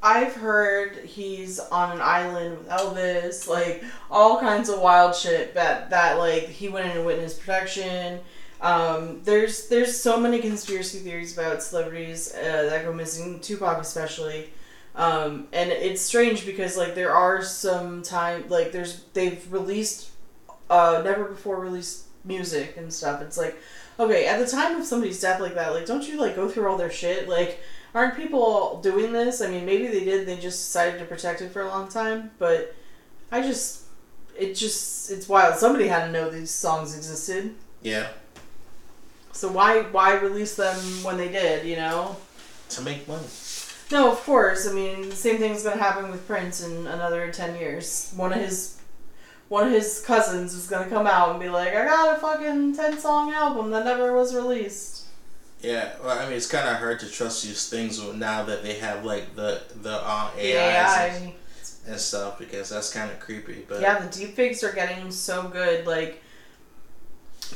I've heard he's on an island with Elvis, like all kinds of wild shit. That that like he went into witness protection. Um, there's there's so many conspiracy theories about celebrities uh, that go missing, Tupac especially. Um, and it's strange because like there are some time like there's they've released uh, never before released music and stuff. It's like okay at the time of somebody's death like that, like don't you like go through all their shit like aren't people doing this? I mean, maybe they did. They just decided to protect it for a long time. But I just, it just, it's wild. Somebody had to know these songs existed. Yeah, So why, why release them when they did? You know? to make money. No, of course. I mean, the same thing's gonna happen with Prince in another ten years. One of his, one of his cousins is gonna come out and be like, "I got a fucking ten song album that never was released." Yeah, well, I mean, it's kind of hard to trust these things now that they have like the the uh, AIs AI. and, and stuff because that's kind of creepy. But Yeah, the deepfakes are getting so good. Like,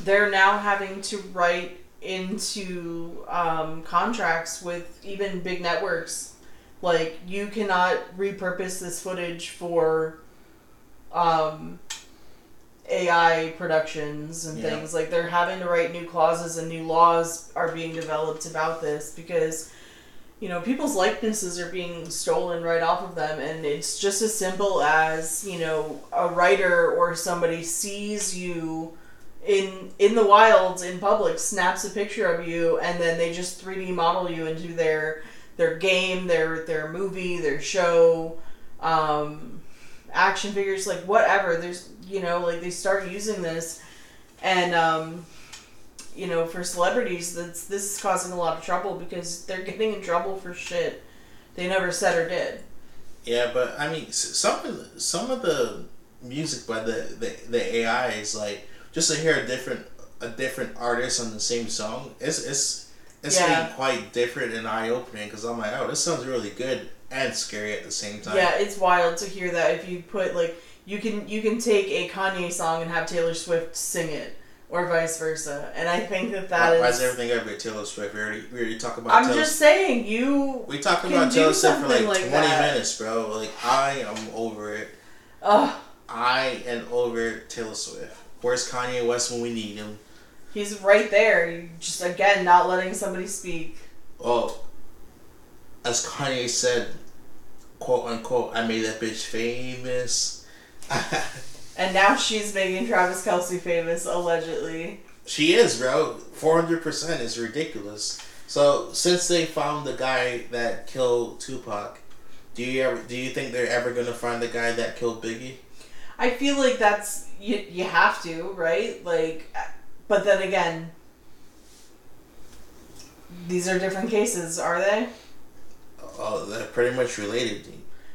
they're now having to write into um, contracts with even big networks. Like, you cannot repurpose this footage for um, AI productions and Yeah. things. Like, they're having to write new clauses and new laws are being developed about this because you know, people's likenesses are being stolen right off of them, and it's just as simple as you know, a writer or somebody sees you in in the wilds in public, snaps a picture of you, and then they just three D model you into their their game, their their movie, their show, um, action figures, like whatever. There's you know, like they start using this, and um, you know, for celebrities, that's this is causing a lot of trouble because they're getting in trouble for shit they never said or did. yeah, but I mean, some of the, some of the music by the the the AI is like just to hear a different a different artist on the same song. It's it's it's Yeah. getting quite different and eye opening because I'm like, oh, this sounds really good and scary at the same time. Yeah, it's wild to hear that if you put like you can you can take a Kanye song and have Taylor Swift sing it or vice versa, and I think that that Why, is. why is everything gotta be Taylor Swift? We already we already talked about. I'm Taylor just saying you. We talked about Taylor Swift for like, like 20 that. minutes, bro. Like, I am over it. Ugh, I am over Taylor Swift. Where's Kanye West when we need him? he's right there. You just again not letting somebody speak. Oh, as Kanye said, quote unquote, I made that bitch famous. <laughs> And now she's making Travis Kelce famous, allegedly. she is, bro. 400% is ridiculous. So, since they found the guy that killed Tupac, do you ever do you think they're ever gonna find the guy that killed Biggie? I feel like that's you. You have to, right? Like, but then again, these are different cases, are they? Oh, they're pretty much related.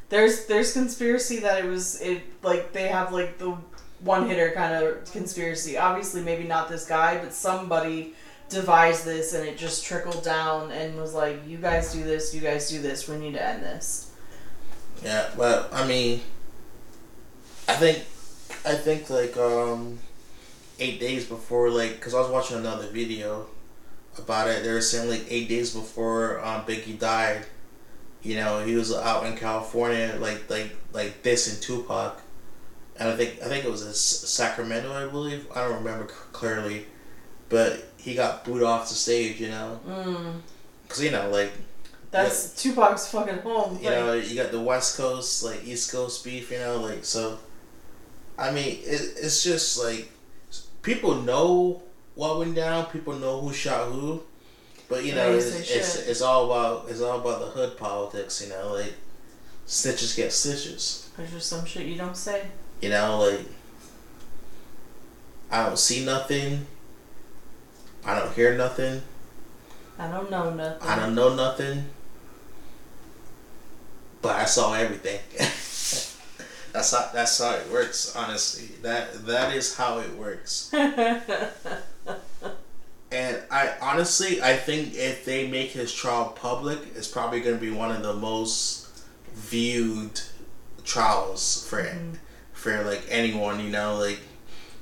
There's there's conspiracy that it was it like they have like the one hitter kind of conspiracy. Obviously, maybe not this guy, but somebody devised this and it just trickled down and was like, "You guys do this, you guys do this. We need to end this." Yeah, well, I mean, I think, I think like um, eight days before like, cause I was watching another video about it. They were saying like eight days before um, Biggie died, you know, he was out in California like like like this in Tupac, and I think I think it was in Sacramento, I believe. I don't remember clearly, but he got booed off the stage, you know, Mm. cause you know like That's Tupac's fucking home. you know you got the West Coast like East Coast beef, you know, like so. I mean, it, it's just like people know what went down. People know who shot who, but you know it's, it's it's all about it's all about the hood politics. You know, like stitches get stitches. There's just some shit you don't say. You know, like I don't see nothing. I don't hear nothing. I don't know nothing. I don't know nothing. But I saw everything. <laughs> that's how that's how it works, honestly. That that is how it works. <laughs> And I honestly I think if they make his trial public, it's probably gonna be one of the most viewed trials for mm-hmm. for like anyone, you know, like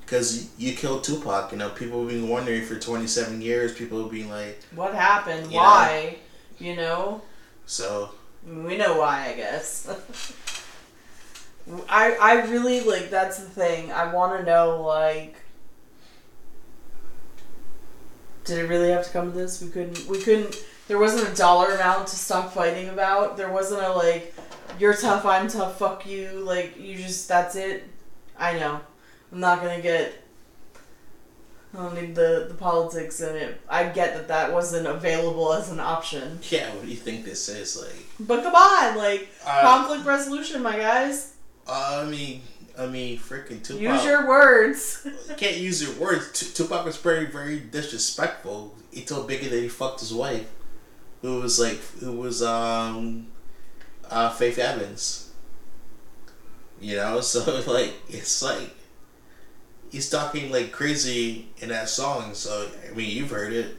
because you killed Tupac, you know, people have been wondering for 27 years, people have been like, what happened? Yeah. Why? You know? so, We know why, I guess. <laughs> I I really like that's the thing. I want to know like did it really have to come to this? We couldn't we couldn't there wasn't a dollar amount to stop fighting about. There wasn't a like you're tough, I'm tough, fuck you. Like you just that's it. I know. I'm not going to get I don't need the, the politics in it. I get that that wasn't available as an option. yeah, what do you think this is? Like, But come on, like uh, conflict resolution, my guys. I mean, I mean, freaking Tupac. Use your words. You can't use your words. Tu- Tupac was very, very disrespectful. He told Biggie that he fucked his wife, who was like, who was um, uh, Faith Evans. You know, <laughs> so like it's like he's talking like crazy in that song. So I mean, you've heard it.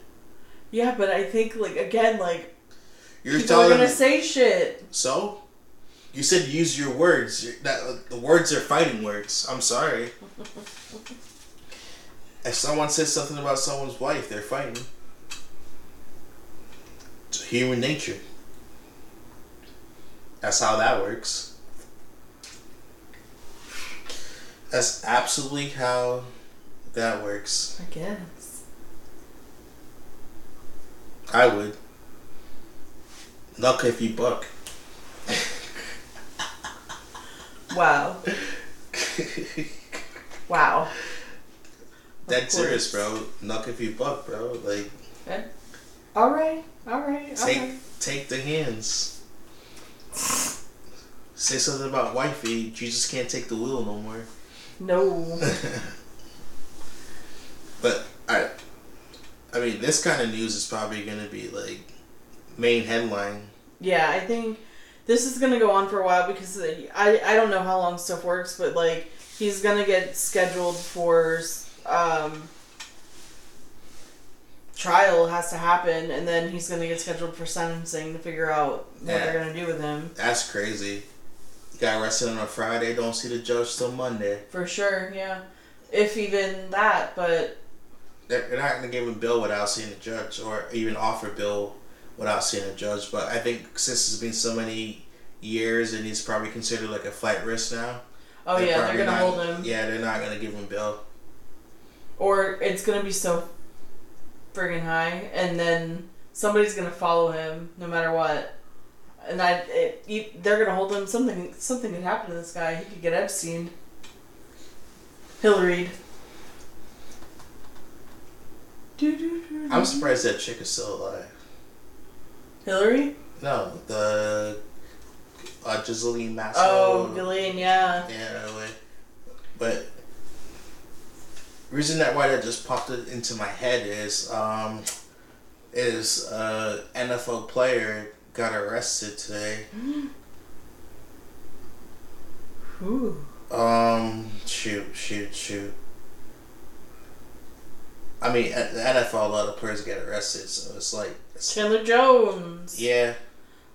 yeah, but I think like again, like You're people are gonna say shit. so. You said use your words. That uh, the words are fighting words. I'm sorry. If someone says something about someone's wife, they're fighting. It's human nature. That's how that works. That's absolutely how that works. I guess. I would. Knock if you buck. Wow. Wow. Dead serious, bro. Knock if you buck, bro. Like All right. All right. Take right. take the hands. Say something about wifey. Jesus can't take the wheel no more. No. <laughs> but I, I mean, this kind of news is probably gonna be like main headline. Yeah, I think this is gonna go on for a while because I I don't know how long stuff works, but like he's gonna get scheduled for um trial has to happen, and then he's gonna get scheduled for sentencing to figure out what Yeah. they're gonna do with him. That's crazy. Got arrested on a Friday. Don't see the judge till Monday. For sure, yeah. If even that, but They're, they're not gonna give him bail without seeing the judge, or even offer bail without seeing a judge. But I think since it's been so many years, and he's probably considered like a flight risk now. oh yeah, they're gonna not- hold him. Yeah, they're not gonna give him bail. Or it's gonna be so friggin' high, and then somebody's gonna follow him no matter what. And I, it, you, they're gonna hold him. Something, something could happen to this guy. He could get Epstein. Hillary. I'm surprised that chick is still alive. Hillary? No, the uh, Ghislaine Masso. Oh, Gillian, yeah. Yeah. But reason that why that just popped it into my head is um is uh NFL player got arrested today. <gasps> Ooh. Um shoot, shoot, shoot. I mean, at the NFL, a lot of players get arrested, so it's like, it's, Chandler Jones. yeah,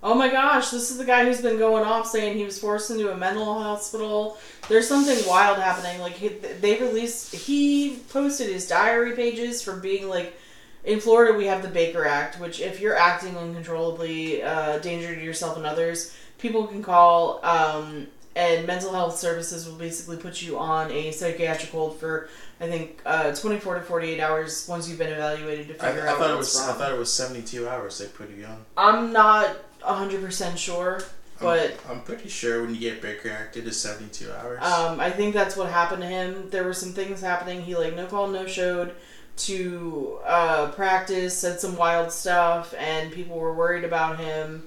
Oh my gosh, this is the guy who's been going off saying he was forced into a mental hospital. There's something wild happening. Like he, they released, he posted his diary pages from being like, in Florida we have the Baker Act, which if you're acting uncontrollably, uh, danger to yourself and others, people can call, um, and mental health services will basically put you on a psychiatric hold for I think uh, 24 to 48 hours once you've been evaluated to I, figure I out thought it was. wrong. I thought it was seventy-two hours. They put you on. I'm not 100% sure, but I'm, I'm pretty sure when you get Baker acted, it's seventy-two hours. um, I think that's what happened to him. There were some things happening. He like no call, no showed to uh, practice, said some wild stuff, and people were worried about him.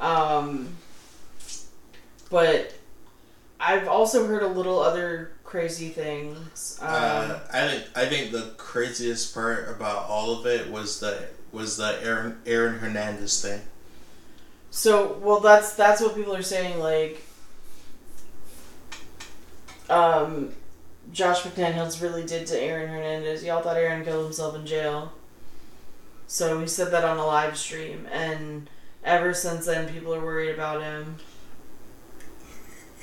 Um, but I've also heard a little other crazy things. Um, uh, I think. I think the craziest part about all of it was the was the Aaron Aaron Hernandez thing. So, well, that's that's what people are saying. Like, um, Josh McDaniels really did to Aaron Hernandez. Y'all thought Aaron killed himself in jail. So he said that on a live stream, and ever since then, people are worried about him.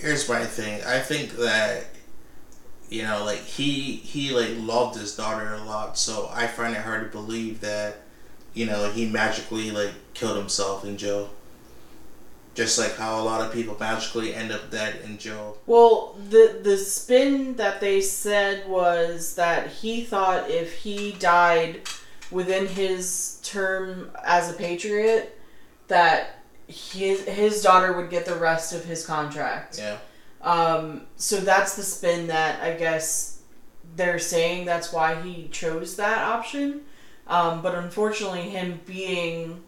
Here's my thing. I think that you know, like he he like loved his daughter a lot, so I find it hard to believe that you know he magically like killed himself in jail. Just like how a lot of people magically end up dead in jail. Well, the the spin that they said was that he thought if he died within his term as a patriot, that his his daughter would get the rest of his contract. Yeah. Um, so that's the spin that I guess they're saying that's why he chose that option. Um, but unfortunately, him being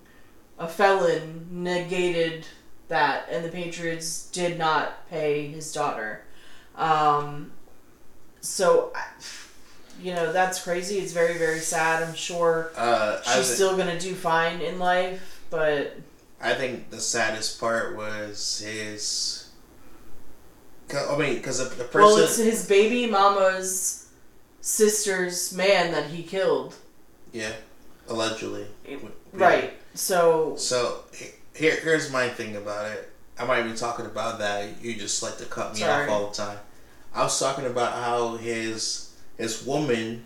a felon negated that, and the Patriots did not pay his daughter. Um, so, you know, that's crazy. It's very, very sad. I'm sure Uh, she's thi- still going to do fine in life, but I think the saddest part was his. I mean, because the, the person. Well, it's his baby mama's sister's man that he killed. yeah, allegedly. Right. So, So here, here's my thing about it. I might be talking about that. You just like to cut me Sorry. off all the time. I was talking about how his his woman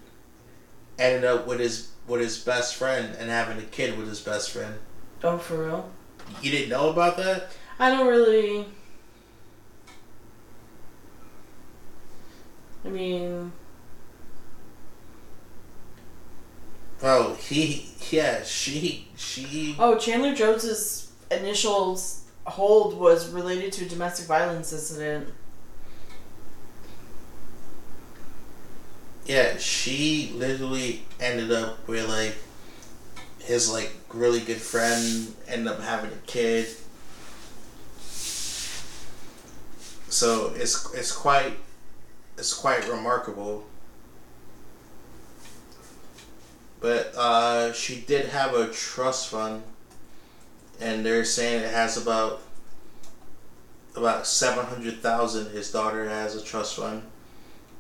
ended up with his with his best friend and having a kid with his best friend. oh, for real? You didn't know about that? I don't really. I mean, Oh, he yeah she she oh, Chandler Jones's initial hold was related to a domestic violence incident. yeah she literally ended up with like his like really good friend end up having a kid. So it's it's quite it's quite remarkable. But uh, she did have a trust fund, and they're saying it has about about seven hundred thousand. His daughter has a trust fund,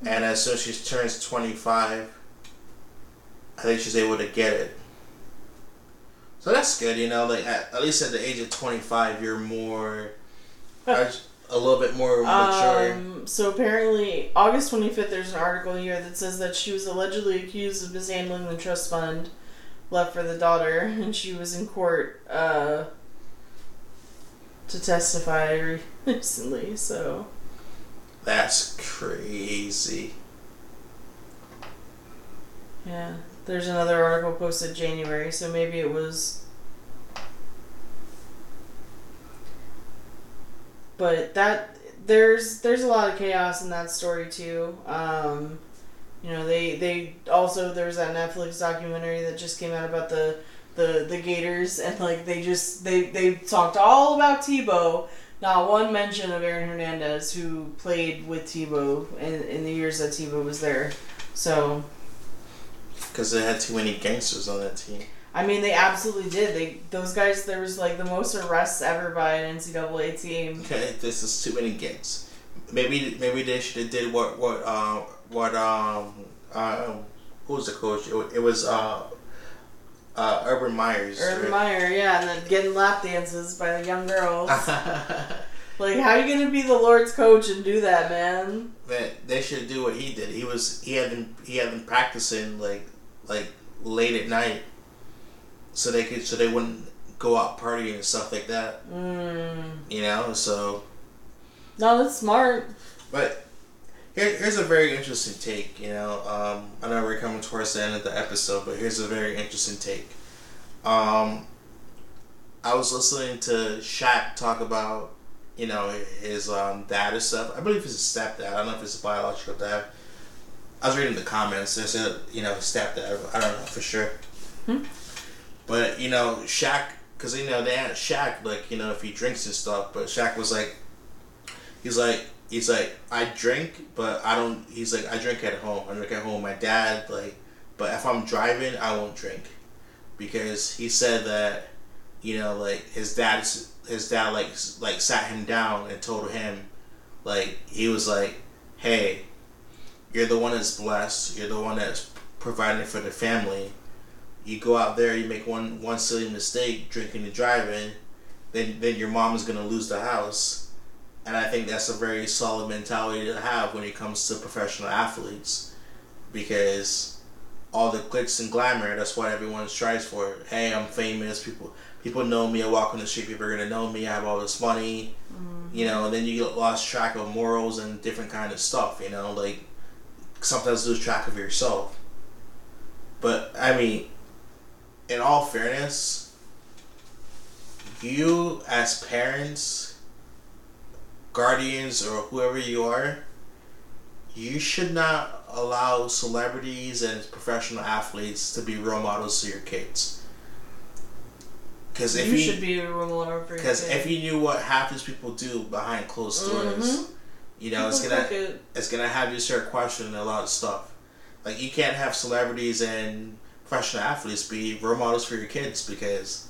and as soon as she turns twenty five, I think she's able to get it. So that's good, you know. Like at, at least at the age of twenty five, you're more a little bit more mature. Um, so apparently, August 25th, there's an article here that says that she was allegedly accused of mishandling the trust fund left for the daughter, and she was in court uh, to testify recently. So, That's crazy. yeah, there's another article posted January, so maybe it was. But that there's there's a lot of chaos in that story too. Um, you know, they they also there's that Netflix documentary that just came out about the the the Gators and like they just they they talked all about Tebow. Not one mention of Aaron Hernandez, who played with Tebow in, in the years that Tebow was there. So, Because they had too many gangsters on that team. I mean, they absolutely did. They those guys. There was like the most arrests ever by an NCAA team. Okay, this is too many gangs. Maybe maybe they should have did what what um what um um who was the coach? It, it was uh Uh, Urban Myers. Urban right? Meyer, yeah, and then getting lap dances by the young girls. <laughs> like, how are you gonna be the Lord's coach and do that, man? Man, they should do what he did. He was he had been he had been practicing like like late at night, so they could so they wouldn't go out partying and stuff like that. Mm. You know, so No, that's smart. but here, here's a very interesting take. You know, um, I know we're coming towards the end of the episode, but here's a very interesting take. Um, I was listening to Shaq talk about you know his um, dad and stuff. I believe it's his stepdad. I don't know if it's a biological dad. I was reading the comments. They said you know his stepdad. I don't know for sure. Hmm. But you know Shaq, because you know they asked Shaq like you know if he drinks and stuff. But Shaq was like, he's like he's like I drink, but I don't. He's like I drink at home. I drink at home. My dad like, but if I'm driving, I won't drink, because he said that, you know, like his dad his dad like like sat him down and told him, like he was like, hey, you're the one that's blessed. You're the one that's providing for the family. You go out there, you make one one silly mistake, drinking and driving, then then your mom is gonna lose the house. And I think that's a very solid mentality to have when it comes to professional athletes, because all the glitz and glamour, that's what everyone strives for. Hey, I'm famous. People people know me. I walk on the street, people are gonna know me. I have all this money, mm-hmm. you know. And then you get lost track of morals and different kind of stuff. You know, like sometimes lose track of yourself. But I mean, in all fairness, you as parents, guardians, or whoever you are, you should not allow celebrities and professional athletes to be role models to your kids. Because if you you, should be a role model for your because if you knew what half these people do behind closed doors, Mhm. You know it's gonna it's gonna have you start questioning a lot of stuff. Like you can't have celebrities and professional athletes be role models for your kids because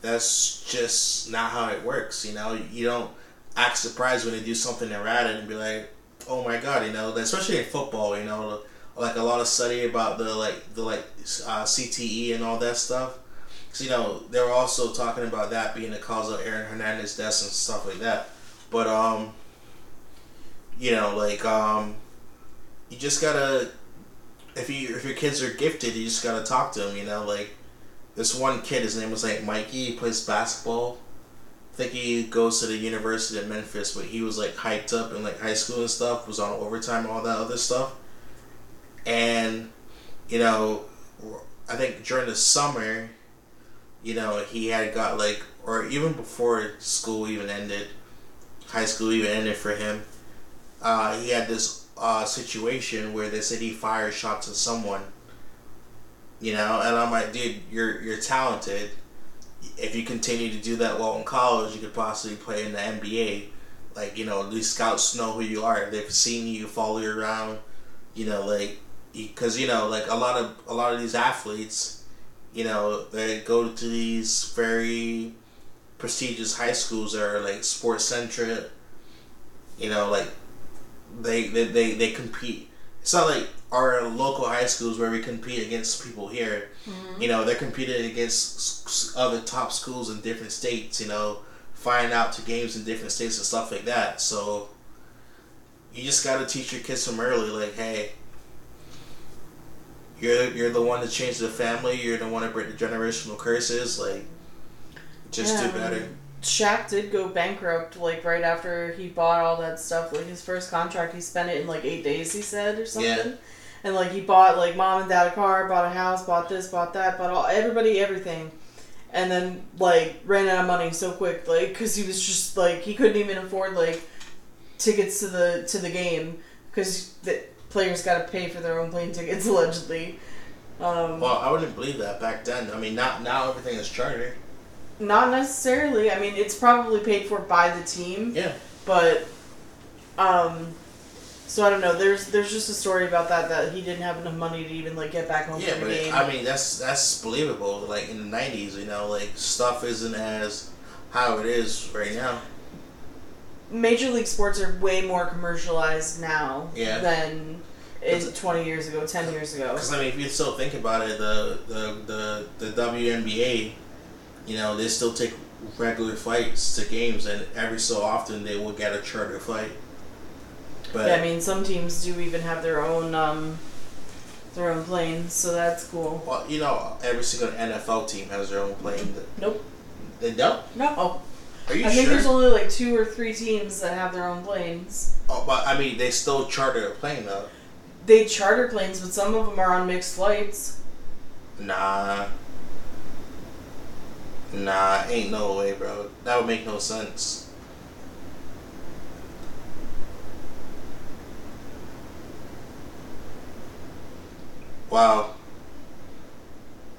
that's just not how it works. You know, you don't act surprised when they do something erratic and be like, "Oh my god," you know. Especially in football, you know, like a lot of study about the like the like uh, CTE and all that stuff. Cause you know they were also talking about that being the cause of Aaron Hernandez deaths and stuff like that. But um, you know, like um, you just gotta if you if your kids are gifted, you just gotta talk to them. You know, like this one kid, his name was like Mikey. He plays basketball. I think he goes to the University of Memphis, but he was like hyped up in like high school and stuff. Was on overtime, all that other stuff. And you know, I think during the summer, you know, he had got like, or even before school even ended, high school even ended for him. Uh, he had this uh, situation where they said he fired shots at someone. You know, and I'm like, dude, you're you're talented. If you continue to do that well in college, you could possibly play in the NBA. Like, you know, these scouts know who you are. They've seen you, follow you around. You know, like, because you know, like a lot of a lot of these athletes, you know, they go to these very prestigious high schools that are like sports centric. You know, like they, they, they, they compete. It's not like our local high schools where we compete against people here. Mm-hmm. You know, they're competing against other top schools in different states. You know, flying out to games in different states and stuff like that. So you just got to teach your kids from early, like, hey, you're you're the one to change the family. You're the one to break the generational curses. Like, just Yeah, do better. Shaq did go bankrupt like right after he bought all that stuff. Like his first contract, he spent it in like eight days. He said or something. Yeah. And like he bought like mom and dad a car, bought a house, bought this, bought that, bought all everybody everything, and then like ran out of money so quick. Like because he was just like he couldn't even afford like tickets to the to the game because the players got to pay for their own plane tickets <laughs> allegedly. Um, Well, I wouldn't believe that back then. I mean, not now everything is charter. Not necessarily. I mean, it's probably paid for by the team. Yeah. but um so I don't know. There's there's just a story about that that he didn't have enough money to even like get back home Yeah, but game. I mean that's that's believable. Like in the '90s, you know, like stuff isn't as how it is right now. Major league sports are way more commercialized now Yeah. than in 20 years ago, 10 years ago. Because I mean, if you still think about it, the the the the WNBA, you know, they still take regular flights to games, and every so often they will get a charter flight. But Yeah, I mean, some teams do even have their own um, their own planes, so that's cool. well, you know, every single NFL team has their own plane. Nope. They don't. No. Are you sure? I think there's only like two or three teams that have their own planes. oh, but I mean, they still charter a plane though. They charter planes, but some of them are on mixed flights. Nah. Nah, ain't no way, bro. That would make no sense. Wow.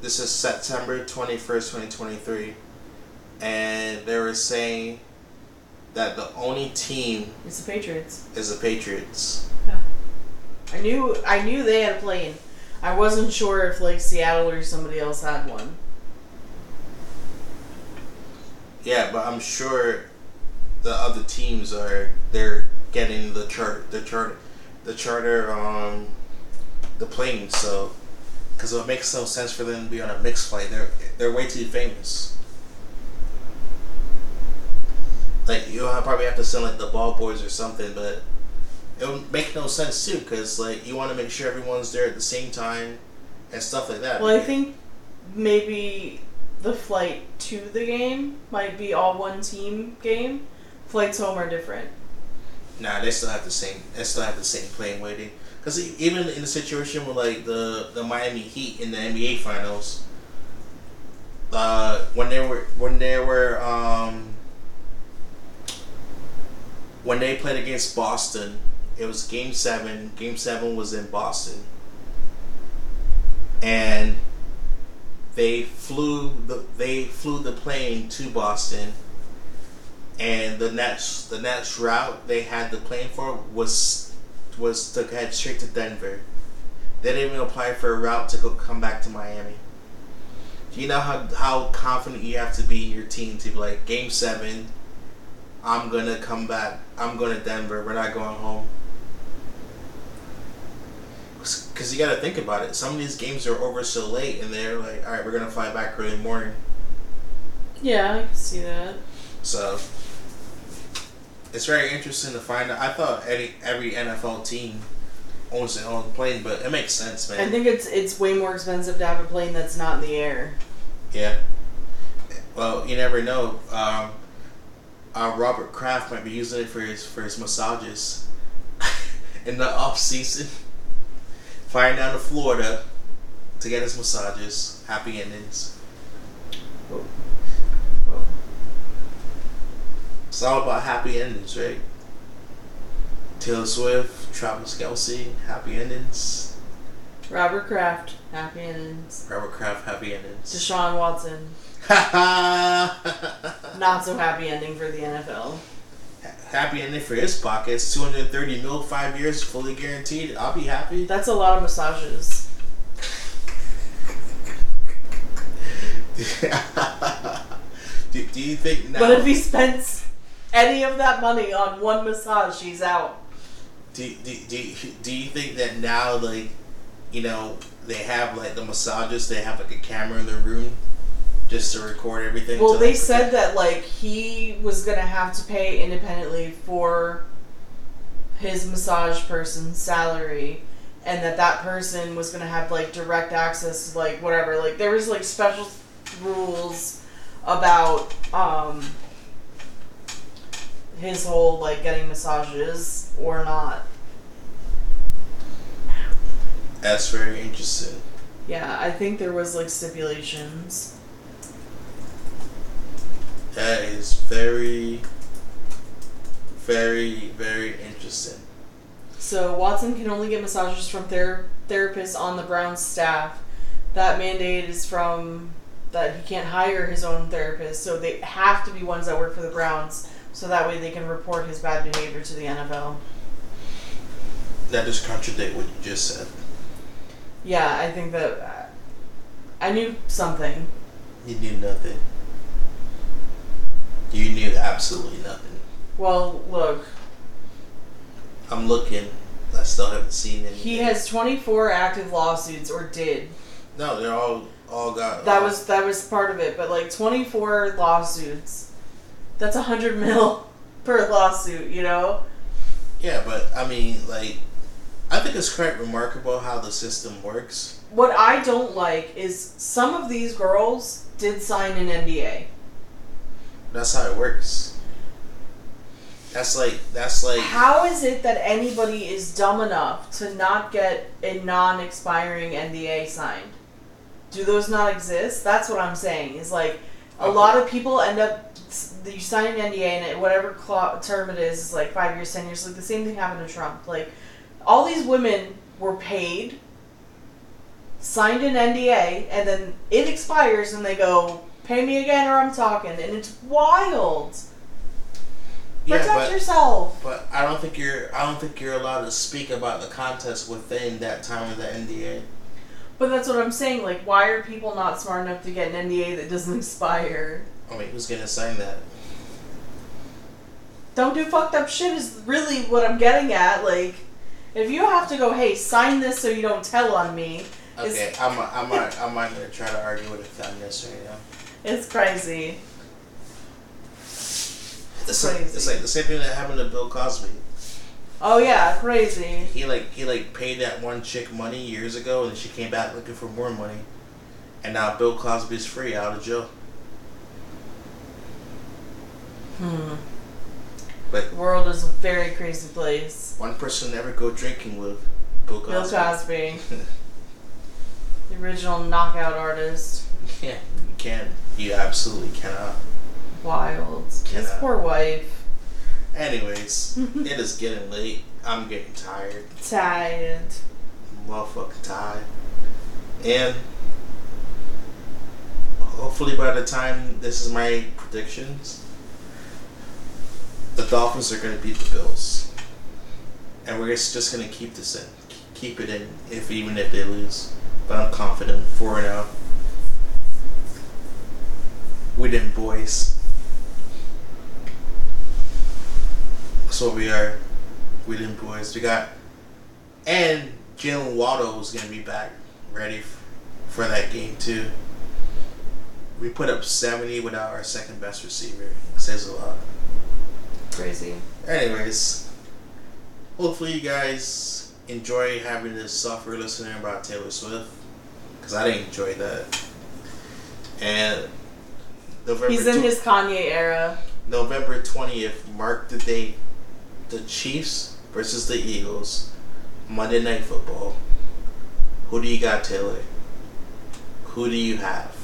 This is September 21st, 2023. And they were saying that the only team It's the Patriots. is the Patriots. Yeah. I knew I knew they had a plane. I wasn't sure if like Seattle or somebody else had one. Yeah, but I'm sure the other teams are they're getting the charter, the charter, the charter um the plane. So, because it makes no sense for them to be on a mixed flight. They're they're way too famous. Like you'll probably have to send like the ball boys or something, but it would make no sense too. Because like you want to make sure everyone's there at the same time and stuff like that. Well, I think maybe the flight to the game might be all one team game. Flights home are different. Nah, they still have the same. They still have the same plane waiting. Because even in the situation with like the the Miami Heat in the NBA Finals, uh, when they were when they were um, when they played against Boston, it was Game Seven. Game Seven was in Boston, and they flew the they flew the plane to Boston and the next the next route they had the plane for was was to head straight to Denver. They didn't even apply for a route to go come back to Miami. Do you know how how confident you have to be in your team to be like game seven? I'm gonna come back. I'm going to Denver. We're not going home. Because you got to think about it. Some of these games are over so late, and they're like, "All right, we're gonna fly back early morning." Yeah, I can see that. So it's very interesting to find out. I thought any every NFL team owns their own plane, but it makes sense, man. I think it's it's way more expensive to have a plane that's not in the air. yeah. Well, you never know. Um, uh, Robert Kraft might be using it for his for his massages <laughs> in the off season. Flying down to Florida to get his massages. Happy endings. It's all about happy endings, right? Taylor Swift, Travis Kelce, happy endings. Robert Kraft, happy endings. Robert Kraft, happy endings. Deshaun Watson, <laughs> not so happy ending for the NFL. Ending for his pockets. 230 mil, five years, fully guaranteed. I'll be happy. That's a lot of massages. <laughs> do, do you think now? But if he spends any of that money on one massage, he's out. do, do, do, do you think that now, like, you know, they have like the massages, they have like a camera in the room just to record everything? Well, they said that like he was gonna have to pay independently for his massage person's salary, and that that person was gonna have like direct access to like whatever. Like there was like special rules about um his whole like getting massages or not. That's very interesting. Yeah, I think there was like stipulations. That is very, very, very interesting. So Watson can only get massages from ther- therapists on the Browns staff. That mandate is from that he can't hire his own therapist, so they have to be ones that work for the Browns, so that way they can report his bad behavior to the NFL. That just contradict what you just said. Yeah, I think that uh, I knew something. You knew nothing. You knew absolutely nothing. Well, look, I'm looking. I still haven't seen any. He has 24 active lawsuits, or did. No, they're all all got. That was that was part of it, but like 24 lawsuits. That's a hundred mil <laughs> per lawsuit, you know. Yeah, but I mean, like, I think it's quite remarkable how the system works. What I don't like is some of these girls did sign an NDA. That's how it works. That's like that's like How is it that anybody is dumb enough to not get a non-expiring NDA signed? Do those not exist? That's what I'm saying. Is like a Okay. lot of people end up you sign an NDA and it, whatever term it is is like five years, ten years. Like the same thing happened to Trump. Like all these women were paid, signed an NDA, and then it expires and they go pay me again or I'm talking, and it's wild. Protect yeah, but yourself. but I don't think you're I don't think you're allowed to speak about the contest within that time of the NDA. But that's what I'm saying. Like, why are people not smart enough to get an NDA that doesn't <laughs> expire? I mean, who's gonna sign that? Don't do fucked up shit is really what I'm getting at. Like, if you have to go, hey, sign this so you don't tell on me, Okay, I'm I'm I'm not gonna try to argue with a feminist right now. It's crazy. It's like, it's like the same thing that happened to Bill Cosby. Oh yeah, crazy. He like he like paid that one chick money years ago, and she came back looking for more money, and now Bill Cosby's free out of jail. Hmm. But The world is a very crazy place. one person never go drinking with Bill Cosby. Bill Cosby, <laughs> the original knockout artist. yeah, can't. You absolutely cannot. Wild. His Cannot. poor wife. Anyways, <laughs> it is getting late. I'm getting tired. Tired. motherfucking tired. And hopefully by the time this is my predictions, the Dolphins are going to beat the Bills. And we're just going to keep this in. Keep it in, if even if they lose. But I'm confident. 4 0. We didn't, boys. That's what we are. We didn't, boys. We got. And Jaylen Waddle is going to be back, ready for that game too. We put up 70 without our second best receiver. It says a lot. Crazy. Anyways, hopefully you guys enjoy having this software listening about Taylor Swift, because I didn't enjoy that. And November He's in tw- his Kanye era. November 20th, mark the date. The Chiefs versus the Eagles. Monday Night Football. Who do you got, Taylor? Who do you have?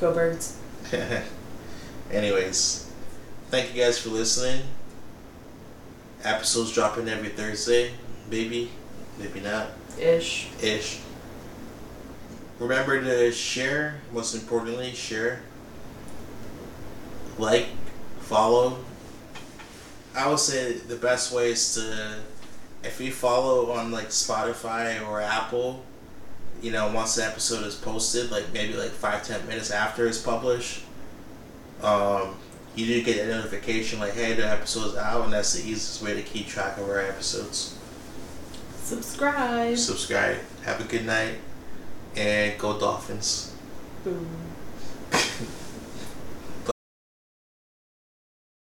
Go birds. <laughs> Anyways, thank you guys for listening. Episodes dropping every Thursday. Maybe, maybe not. Ish. Ish. Remember to share, most importantly, share. Like, follow. I would say the best way is to, if you follow on like Spotify or Apple, you know, once the episode is posted, like maybe like five, ten minutes after it's published, um, you do get a notification like, hey, the episode's out, and that's the easiest way to keep track of our episodes Subscribe. subscribe. Have a good night, and go Dolphins. <laughs>